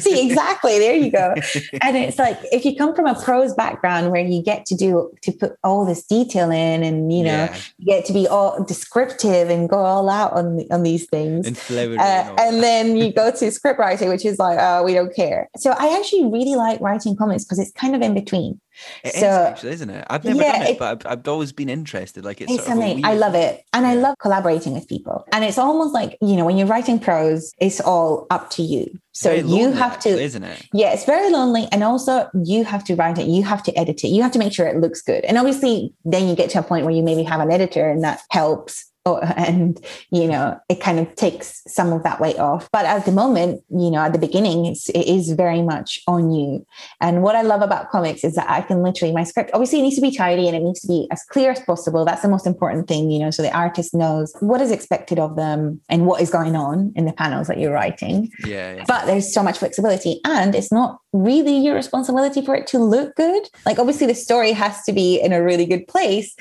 See, exactly. There you go. and it's like if you come from a prose background where you get to do to put all this detail in, and you know Yeah, you get to be all descriptive and go all out on on these things. and Uh, and and then you go to script writing, which is like, oh, we don't care. So I actually really like writing comics because it's kind of in between. It is so- actually isn't it i've never Yeah, done it, it- but I've, I've always been interested like it's, It's, amazing. I love it. And I love collaborating with people. And it's almost like, you know, when you're writing prose, it's all up to you. So you have to, isn't it yeah, it's very lonely. And also, you have to write it, you have to edit it, you have to make sure it looks good. And obviously, then you get to a point where you maybe have an editor and that helps. And you know it kind of takes some of that weight off. But at the moment you know at the beginning it's, it is very much on you. And what i love about comics is that i can literally my script obviously it needs to be tidy and it needs to be as clear as possible. That's the most important thing you know so the artist knows what is expected of them and what is going on in the panels that you're writing. Yeah, yeah. but there's so much flexibility and it's not really your responsibility for it to look good. Like obviously the story has to be in a really good place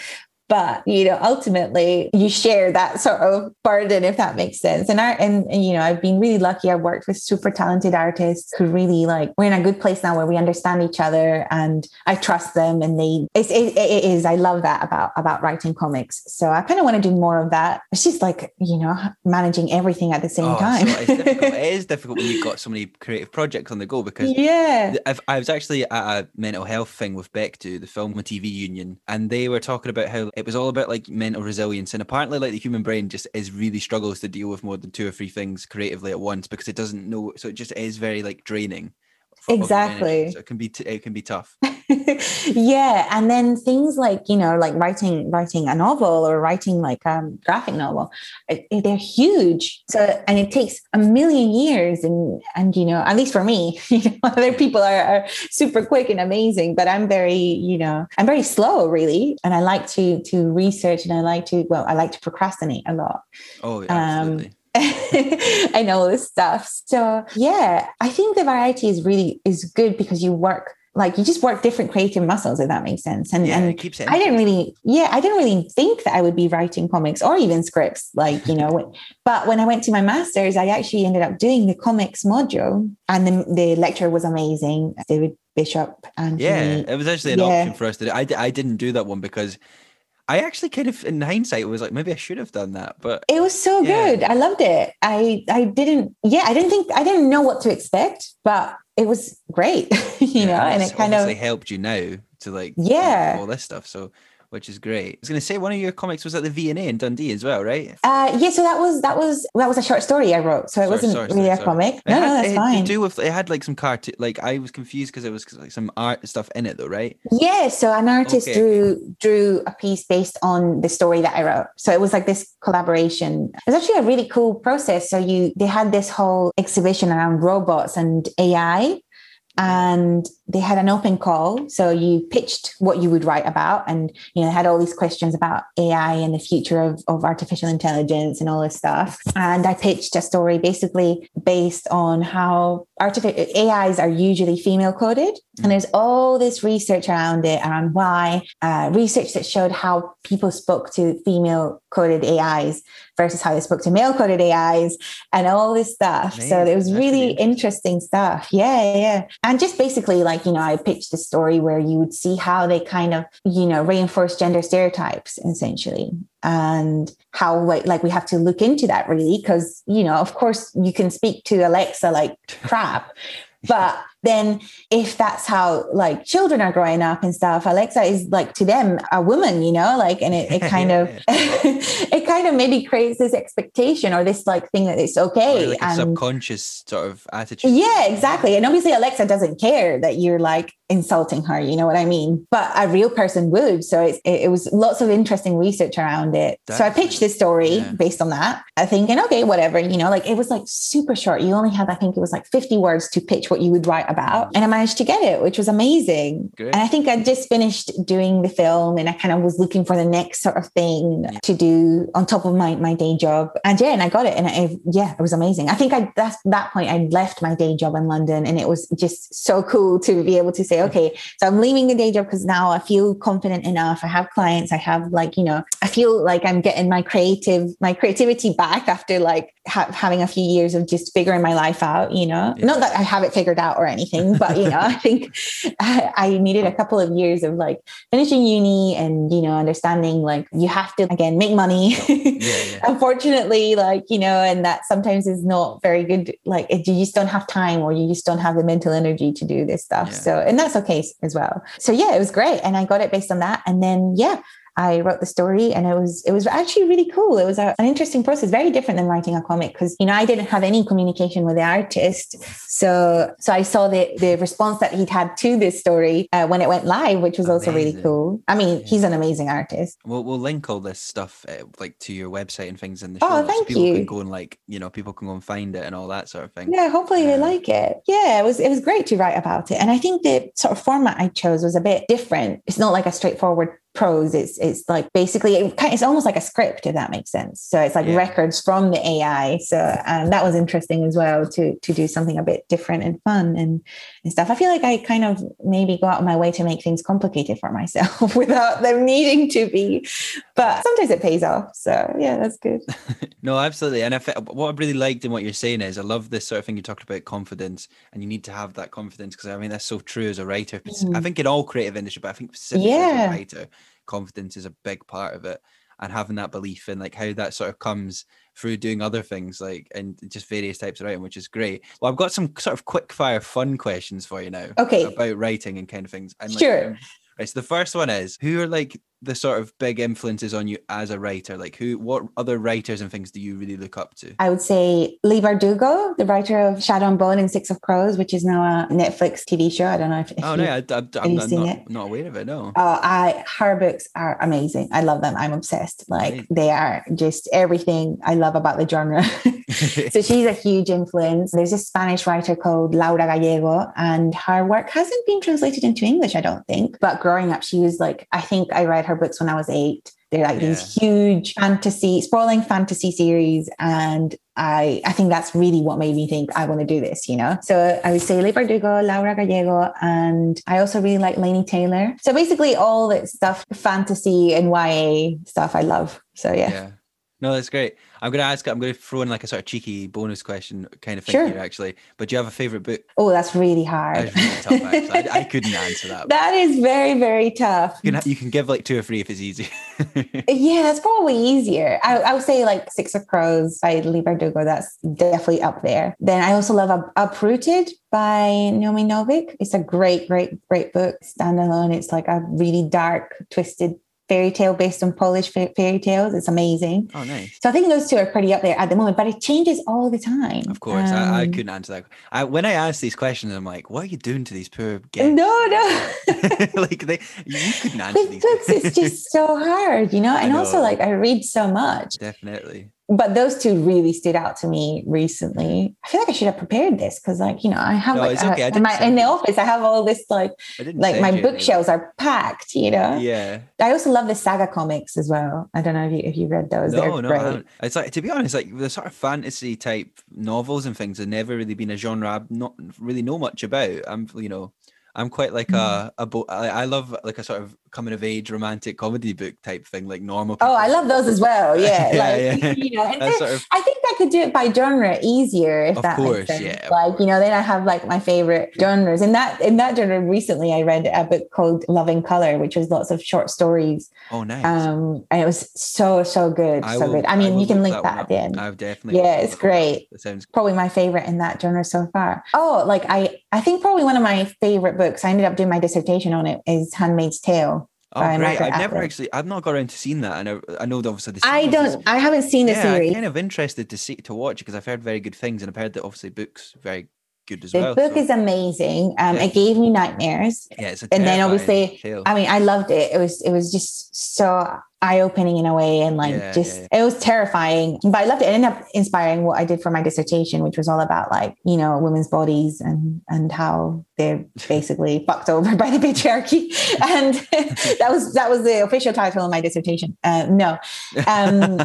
but you know ultimately you share that sort of burden if that makes sense. And i and, and, you know i've been really lucky. I've worked with super talented artists who really like we're in a good place now where we understand each other and i trust them and they it's, it, it is i love that about about writing comics. So i kind of want to do more of that. It's just like you know managing everything at the same Oh, time. so it's difficult. it is difficult when you've got so many creative projects on the go because yeah. I've, I was actually at a mental health thing with Bectu the film and TV union, and they were talking about how it was all about like mental resilience. And apparently, like the human brain just is really struggles to deal with more than two or three things creatively at once because it doesn't know. So it just is very like draining. for- of your energy. Exactly. So it can be t- it can be tough. yeah and then things like you know like writing writing a novel or writing like a graphic novel it- it- they're huge so and it takes a million years and and you know at least for me you know other people are, are super quick and amazing but i'm very you know i'm very slow really and i like to to research and i like to well i like to procrastinate a lot Oh, Um, absolutely. and all this stuff. So yeah, I think the variety is really is good because you work like you just work different creative muscles, if that makes sense. And yeah, and it keeps it. I didn't really, yeah, I didn't really think that I would be writing comics or even scripts, like, you know, but when I went to my master's, I actually ended up doing the comics module and the, the lecture was amazing. david Bishop and Yeah, it was actually an Yeah. option for us to do. I, I didn't do that one because I actually kind of, in hindsight, was like, maybe I should have done that. But It was so Yeah. good. I loved it. I I didn't yeah, I didn't think I didn't know what to expect, but it was great, you know, and it kind of helped you now to like Yeah. all this stuff. So, which is great. I was going to say one of your comics was at the V and A in Dundee as well, right? uh yeah, so that was that was that was a short story I wrote. So it Sorry, wasn't sorry, really sorry, a comic. No, had, no, that's it fine. To do with it had like some cartoon. Like I was confused because it was like some art stuff in it, though, right? Yeah, so an artist Okay. drew drew a piece based on the story that I wrote. So it was like this collaboration. It was actually a really cool process. So you they had this whole exhibition around robots and AI and they had an open call. So you pitched what you would write about and you know had all these questions about ai and the future of, of artificial intelligence and all this stuff. And i pitched a story basically based on how artificial ais are usually female coded. And there's all this research around it around why uh, research that showed how people spoke to female coded ais versus how they spoke to male coded ais and all this stuff. So it was That's really interesting. interesting stuff. Yeah yeah, yeah. And just basically like you know i pitched the story where you would see how they kind of you know reinforce gender stereotypes essentially and how like like we have to look into that really because you know of course you can speak to alexa like crap but then if that's how like children are growing up and stuff alexa is like to them a woman you know like and it, it kind of it kind of maybe creates this expectation or this like thing that it's okay like and subconscious sort of attitude. yeah, exactly. And obviously, Alexa doesn't care that you're like insulting her. You know what I mean? But a real person would. So it's, it, it was lots of interesting research around it. so I pitched this story Yeah. based on that. I thinking, okay, whatever. You know, like it was like super short. You only had, I think it was like 50 words to pitch what you would write about. And I managed to get it, which was amazing. Great. And I think I just finished doing the film and I kind of was looking for the next sort of thing to do on top of my, my day job. And yeah, and I got it. And I, yeah, it was amazing. I think I, that's that point, I left my day job in London and it was just so cool to be able to say, okay, so I'm leaving the day job because now I feel confident enough. I have clients. I have like, you know, I feel like I'm getting my creative, my creativity back after like ha- having a few years of just figuring my life out, you know, Yeah. not that I have it figured out or anything, but you know, I think I, I needed a couple of years of like finishing uni and, you know, understanding like you have to, again, make money. yeah. Unfortunately, like, you know, and that sometimes is not very good. Like, you just don't have time or you just don't have the mental energy to do this stuff. Yeah. So, and that's okay as well. So, yeah, it was great. And I got it based on that. And then, yeah, I wrote the story and it was it was actually really cool. It was a, an interesting process, very different than writing a comic because you know I didn't have any communication with the artist. So so I saw the the response that he'd had to this story uh, when it went live, which was also really cool. I mean, he's an amazing artist. We'll, we'll link all this stuff uh, like to your website and things in the show. Oh, thank people you. can go and like you know people can go and find it and all that sort of thing. Yeah, hopefully they Yeah. like it. Yeah, it was it was great to write about it. And I think the sort of format I chose was a bit different. It's not like a straightforward prose. It's it's like basically it, it's almost like a script if that makes sense. So it's like Yeah. records from the AI. So um, that was interesting as well to to do something a bit different and fun and and stuff. I feel like I kind of maybe go out of my way to make things complicated for myself without them needing to be. But sometimes it pays off. So yeah, that's good. No, absolutely. And what I really liked in what you're saying is, I love this sort of thing you talked about confidence, and you need to have that confidence because I mean that's so true as a writer. But I think in all creative industry, but I think specifically as Yeah. a writer, confidence is a big part of it, and having that belief in like how that sort of comes through doing other things like and just various types of writing, which is great. Well, I've got some sort of quick fire fun questions for you now. Okay. About writing and kind of things. And, like, Sure. um, Right. So the first one is who are like the sort of big influences on you as a writer? Like who, what other writers and things do you really look up to? I would say Leigh Bardugo, the writer of Shadow and Bone and Six of Crows, which is now a Netflix TV show. I don't know if, if Oh you, no, I, I, I'm, you I'm seen not, it? not aware of it. No. Uh, I her books are amazing. I love them. I'm obsessed. Like Right. they are just everything I love about the genre. so she's a huge influence. There's a Spanish writer called Laura Gallego, and her work hasn't been translated into English, I don't think. But growing up, she was like, I think I read her books when I was eight. They're like these huge fantasy, sprawling fantasy series. And I, I think that's really what made me think I want to do this, you know? So I would say Leigh Bardugo, Laura Gallego, and I also really like Laini Taylor. So basically all that stuff, fantasy and YA stuff I love. So yeah. yeah. No, that's great. I'm going to ask. I'm going to throw in like a sort of cheeky bonus question kind of thing Sure. here, actually. But do you have a favorite book? Oh, that's really hard. Really tough. Actually. I, I couldn't answer that. that is very, very tough. You can, you can give like two or three if it's easy. Yeah, that's probably easier. I, I would say like Six of Crows by Leigh Bardugo. That's definitely up there. Then I also love Up- Uprooted by Naomi Novik. It's a great, great, great book. Standalone. It's like a really dark, twisted fairy tale based on Polish fairy tales. It's amazing. oh, nice. So I think those two are pretty up there at the moment, but it changes all the time. Of course, I, I Um, couldn't answer that. I, when I ask these questions, I'm like, "What are you doing to these poor guests?" No, no. like they, you couldn't answer With these. books, it's just so hard, you know? And also, like, I read so much. definitely. But those two really stood out to me recently. I feel like I should have prepared this because, like, you know, I have No, like okay. I in, didn't my, in the office. I have all this like like my bookshelves are packed. You know, Yeah. I also love the saga comics as well. I don't know if you if you read those. No, They're no, I great. It's like to be honest, like the sort of fantasy type novels and things have never really been a genre I've not really know much about. I'm, you know, I'm quite like Mm. a a bo- I, I love like a sort of coming of age romantic comedy book type thing, like normal. Oh, I love those as well. Yeah, Yeah, like yeah. you know, sort of I think I could do it by genre easier if Of that course, makes sense. yeah, Like you know, then I have like my favorite genres. In that in that genre, recently I read a book called Loving Color, which was lots of short stories oh nice. um and it was so so good I so will- good i mean will you can link one that at the end I've definitely. Yeah, it's that great. That sounds probably my favorite in that genre so far oh like i i think probably one of my favorite books i ended up doing my dissertation on it is handmaid's tale Oh, by great! Margaret I've never Atwood. actually, I've not got around to seeing that, and I, I know that obviously the. i is- don't i haven't seen the yeah, series I'm kind of interested to see to watch because I've heard very good things, and I've heard that obviously books very good as the well. The book so- is amazing um Yeah. it gave me nightmares yeah, it's a and then obviously, tale. i mean i loved it it was it was just so eye-opening in a way and like Yeah, just yeah, it was terrifying but i loved it. It ended up inspiring what i did for my dissertation which was all about like you know women's bodies and and how they're basically fucked over by the patriarchy. And that was that was the official title of my dissertation. Uh, no. Um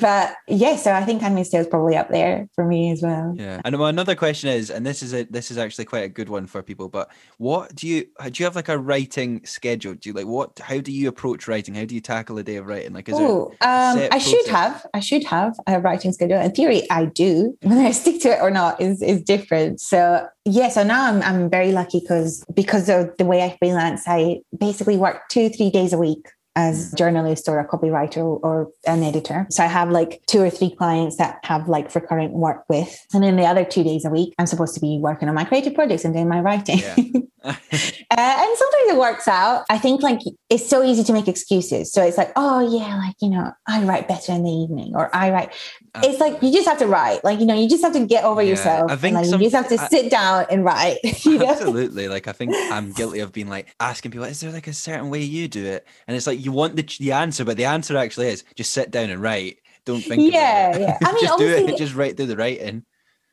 but yeah so i think handmaid's tale is probably up there for me as well Yeah, and another question is, and this is a this is actually quite a good one for people. But what do you do? You have like a writing schedule? Do you like what? How do you approach writing? How do you tackle a day of writing? Like, is? Oh, um, I should have. I should have a writing schedule. In theory, I do. Whether I stick to it or not is is different. So yeah. So now I'm I'm very lucky because because of the way I freelance, I basically work two three days a week as a journalist or a copywriter or an editor. So I have like two or three clients that have like recurrent work with. And then the other two days a week, I'm supposed to be working on my creative projects and doing my writing. Yeah. Uh, and sometimes it works out. I think like it's so easy to make excuses. So it's like, oh yeah, like you know, I write better in the evening, or I write. It's like you just have to write. Like you know, you just have to get over Uh, Yeah, yourself. I think and, like, some- you just have to I- sit down and write. You know? Absolutely. Like I think I'm guilty of being like asking people, is there like a certain way you do it? And it's like you want the the answer, but the answer actually is just sit down and write. Don't think. Yeah, about it. yeah. I mean, just do it. Just write through the writing.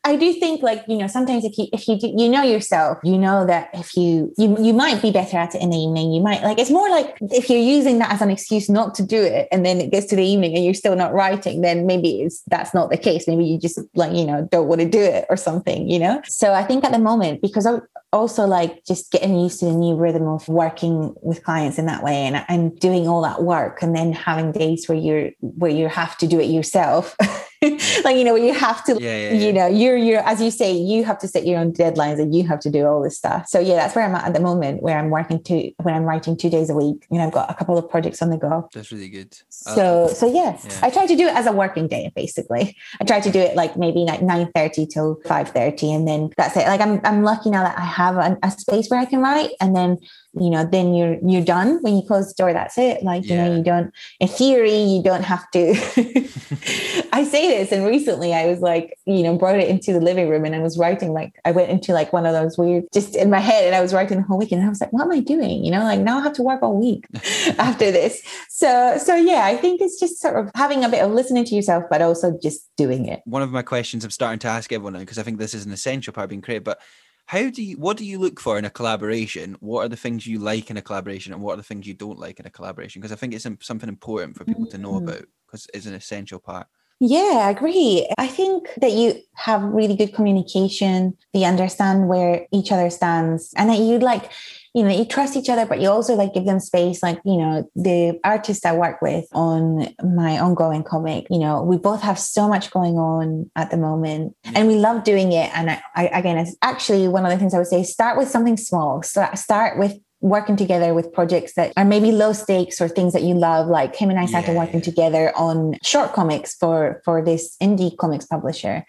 I do think like you know sometimes if you if you do, you know yourself you know that if you you you might be better at it in the evening. You might like it's more like if you're using that as an excuse not to do it and then it gets to the evening and you're still not writing then maybe it's that's not the case. Maybe you just like you know don't want to do it or something you know? So I think at the moment because I also like just getting used to the new rhythm of working with clients in that way and and doing all that work and then having days where you're where you have to do it yourself like you know you have to Yeah, yeah, you yeah. know you're you're as you say you have to set your own deadlines and you have to do all this stuff. So yeah that's where i'm at at the moment where i'm working two when i'm writing two days a week and i've got a couple of projects on the go. That's really good. So so yeah, i try to do it as a working day basically. I try to do it like maybe like 9 30 till 5 30 and then that's it. Like i'm, I'm lucky now that i have a, a space where i can write and then you know then you're you're done when you close the door that's it. Like you know you don't in theory you don't have to. I say this and recently i was like you know brought it into the living room and i was writing like i went into like one of those weird just in my head and i was writing the whole week and i was like what am i doing? You know like now i have to work all week after this. So so yeah i think it's just sort of having a bit of listening to yourself but also just doing it. One of my questions I'm starting to ask everyone because I think this is an essential part of being creative. But how do you what do you look for in a collaboration? What are the things you like in a collaboration, and what are the things you don't like in a collaboration? Because I think it's something important for people to know Mm. about because it's an essential part. Yeah, I agree. I think that you have really good communication, that you understand where each other stands, and that you like you know, you trust each other, but you also like give them space. Like, you know, the artists I work with on my ongoing comic, you know, we both have so much going on at the moment and we love doing it. And I, I again, it's actually one of the things I would say start with something small. So start with working together with projects that are maybe low stakes or things that you love like him and i started Yeah, working together on short comics for for this indie comics publisher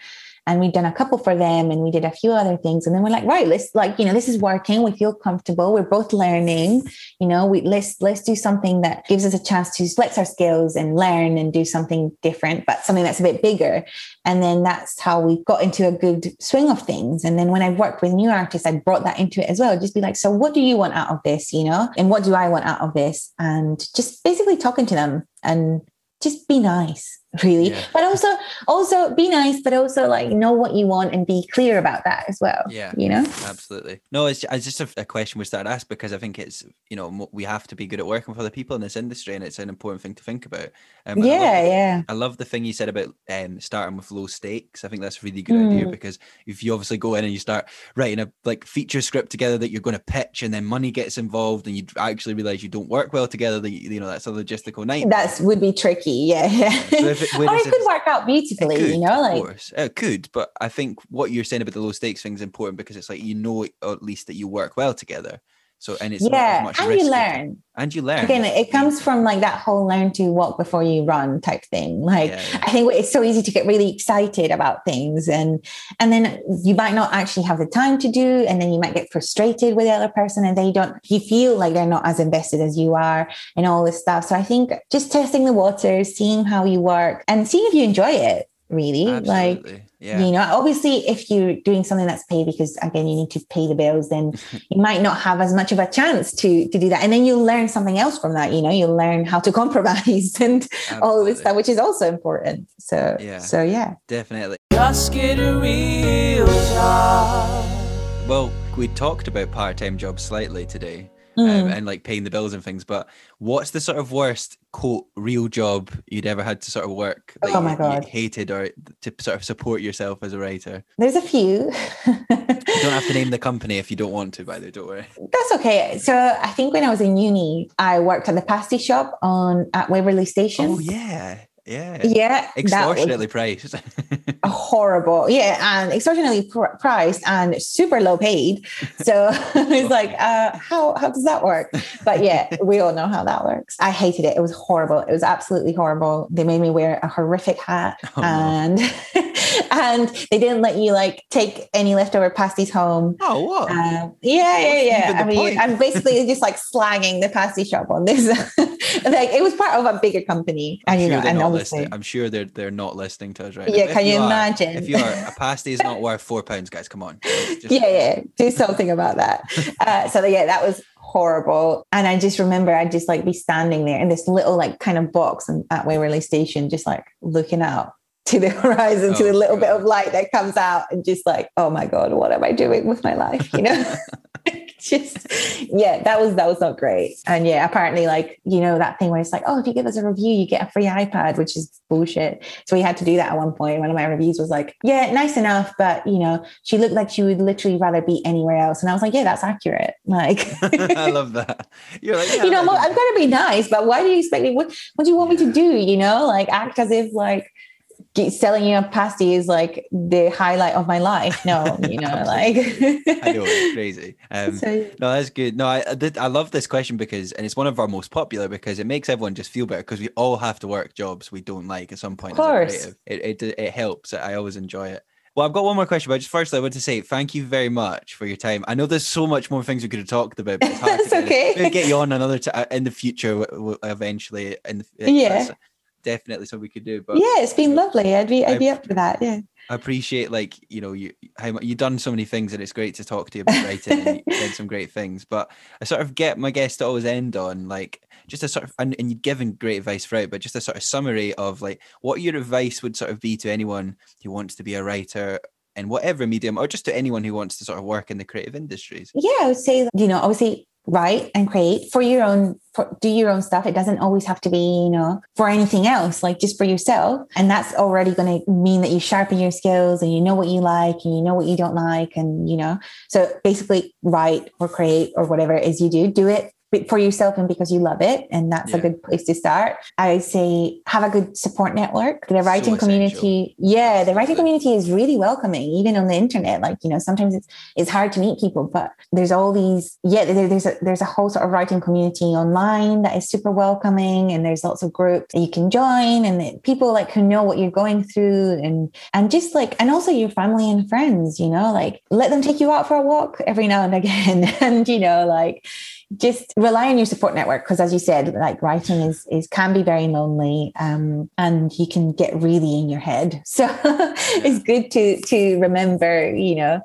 and we've done a couple for them and we did a few other things and then we're like right let's like you know this is working. We feel comfortable. We're both learning. You know we let's let's do something that gives us a chance to flex our skills and learn and do something different but something that's a bit bigger. And then that's how we got into a good swing of things. And then when i worked with new artists i brought that into it as well. Just be like so what do you want out of this you know? And what do i want out of this? And just basically talking to them and just be nice really Yeah. but also also be nice but also like know what you want and be clear about that as well Yeah. you know Absolutely. No, it's, it's just a, a question we started to ask because I think it's, you know, we have to be good at working with other people in this industry and it's an important thing to think about. Um, and I love yeah yeah I love the thing you said about um, starting with low stakes. I think that's a really good idea Mm. because if you obviously go in and you start writing a like feature script together that you're going to pitch and then money gets involved and you actually realize you don't work well together, that you, you know that's a logistical nightmare. that would be tricky yeah yeah So if or it could work out beautifully could, you know like of course. it could, but I think what you're saying about the low stakes thing is important because it's like you know at least that you work well together. So and it's yeah much and risk you learn. and you learn. Again it comes from like that whole learn to walk before you run type thing. Like Yeah, yeah. i think it's so easy to get really excited about things and and then you might not actually have the time to do and then you might get frustrated with the other person and they don't you feel like they're not as invested as you are and all this stuff. So i think just testing the waters seeing how you work and seeing if you enjoy it really like yeah. you know obviously if you're doing something that's paid because again you need to pay the bills then you might not have as much of a chance to to do that and then you'll learn something else from that you know you'll learn how to compromise and all of this stuff which is also important so Yeah. so yeah Definitely. Just get a real job. Well, we talked about part-time jobs slightly today, Mm. um, and like paying the bills and things. But what's the sort of worst quote real job you'd ever had to sort of work that Oh you, my God. hated or to sort of support yourself as a writer? there's a few You don't have to name the company if you don't want to. By the way, don't worry. that's okay so i think when i was in uni i worked at the pasty shop on at waverley station Oh yeah, yeah. yeah Extortionately priced. horrible yeah and extortionately pr- priced and super low paid so it's like uh how how does that work but yeah we all know how that works i hated it it was horrible it was absolutely horrible they made me wear a horrific hat Oh, no. and and they didn't let you like take any leftover pasties home oh what? um, yeah, yeah, What's yeah. even I mean, point? I'm basically just like slagging the pasty shop on this. like it was part of a bigger company, and I'm you sure know, and obviously, listening. I'm sure they're they're not listening to us right now. Yeah, if can you are- imagine? If you are, a pasty is not worth four pounds, guys. Come on. Just- yeah, yeah, do something about that. Uh, so yeah, that was horrible. And I just remember I'd just like be standing there in this little like kind of box and- at Waverley Station, just like looking out to the horizon, to Oh, the little bit of light that comes out, and just like, oh my god, what am I doing with my life? You know. just yeah that was that was not great. And yeah apparently like you know that thing where it's like oh if you give us a review you get a free ipad which is bullshit. So we had to do that at one point. One of my reviews was like yeah nice enough but you know she looked like she would literally rather be anywhere else. And i was like yeah that's accurate. Like I love that. You're like, yeah, you know I'm, um, I'm going to be nice but why do you expect me what, what do you want me to do? You know like act as if like selling you a pasty is like the highlight of my life no you know like I know it's crazy. Um, So, no, that's good. No, I I, did, I love this question because, and it's one of our most popular because it makes everyone just feel better because we all have to work jobs we don't like at some point. Of course. It, it it helps. I always enjoy it. Well, I've got one more question, but just firstly, I want to say thank you very much for your time. I know there's so much more things we could have talked about. But it's hard That's get- okay. We'll get you on another t- uh, in the future. Eventually, in the, Yeah. that's definitely something we could do. But yeah it's been lovely i'd be i'd be up for that yeah I appreciate like you know you how you've done so many things and it's great to talk to you about writing and you said some great things but I sort of get my guests to always end on like just a sort of and, and you've given great advice throughout but just a sort of summary of like what your advice would sort of be to anyone who wants to be a writer in whatever medium or just to anyone who wants to sort of work in the creative industries yeah i would say you know obviously write and create for your own for, do your own stuff. It doesn't always have to be you know for anything else like just for yourself. And that's already going to mean that you sharpen your skills and you know what you like and you know what you don't like and you know. So basically write or create or whatever it is you do do it for yourself and because you love it. And that's yeah. a good place to start. I say have a good support network. The writing so community, yeah, the writing community is really welcoming, even on the internet. Like, you know, sometimes it's it's hard to meet people, but there's all these, yeah, there's a there's a whole sort of writing community online that is super welcoming. And there's lots of groups that you can join and people like who know what you're going through and and just like and also your family and friends, you know, like let them take you out for a walk every now and again. and you know, like just rely on your support network because as you said like writing is is can be very lonely um, and you can get really in your head. So it's good to to remember you know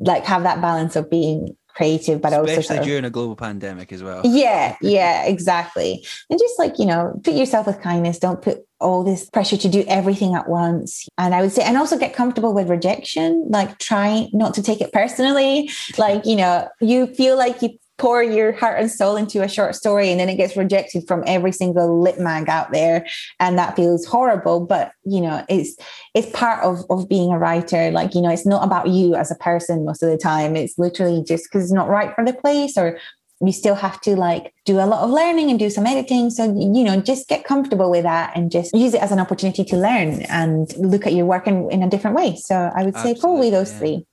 like have that balance of being creative but especially also sort of, during a global pandemic as well. Yeah yeah exactly. And just like you know put yourself with kindness. Don't put all this pressure to do everything at once. And i would say and also get comfortable with rejection like try not to take it personally. Like you know you feel like you pour your heart and soul into a short story and then it gets rejected from every single lit mag out there and that feels horrible but you know it's it's part of of being a writer like you know it's not about you as a person most of the time it's literally just because it's not right for the place or you still have to like do a lot of learning and do some editing. So, you know, just get comfortable with that and just use it as an opportunity to learn and look at your work in, in a different way. So I would say probably those yeah. three.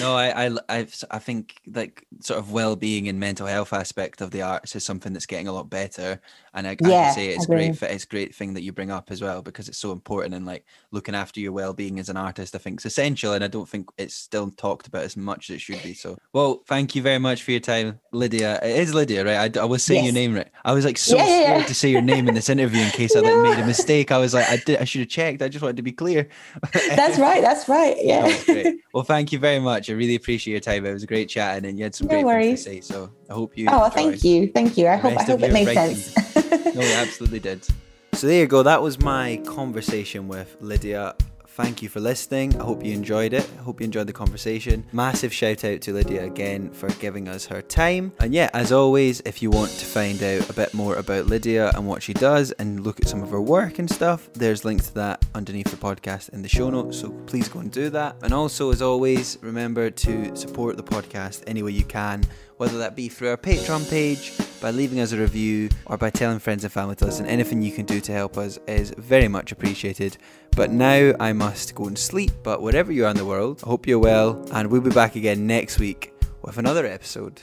No, I, I, I, I think like sort of well-being and mental health aspect of the arts is something that's getting a lot better. And I, yeah, I say it's great. It's great thing that you bring up as well because it's so important and like looking after your well-being as an artist. I think is essential, and I don't think it's still talked about as much as it should be. So, well, thank you very much for your time, Lydia. It is Lydia, right? I, I was saying yes. your name right. I was like so yeah, scared yeah. to say your name in this interview in case no. I like made a mistake. I was like, I did. I should have checked. I just wanted to be clear. that's right. That's right. Yeah. well, thank you very much. I really appreciate your time. It was a great chatting, and you had some no great worries. things to say. So I hope you. Oh, thank you, thank you. I hope I hope it made writing. sense. no, it absolutely did. So there you go. That was my conversation with Lydia thank you for listening. I hope you enjoyed it. I hope you enjoyed the conversation. Massive shout out to Lydia again for giving us her time. And yeah, as always, if you want to find out a bit more about Lydia and what she does and look at some of her work and stuff, there's links to that underneath the podcast in the show notes. So please go and do that. And also, as always, remember to support the podcast any way you can whether that be through our Patreon page, by leaving us a review, or by telling friends and family to listen. Anything you can do to help us is very much appreciated. But now I must go and sleep. But wherever you are in the world, I hope you're well, and we'll be back again next week with another episode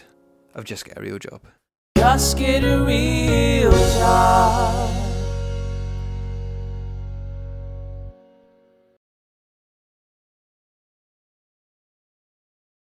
of Just Get a Real Job. Just get a real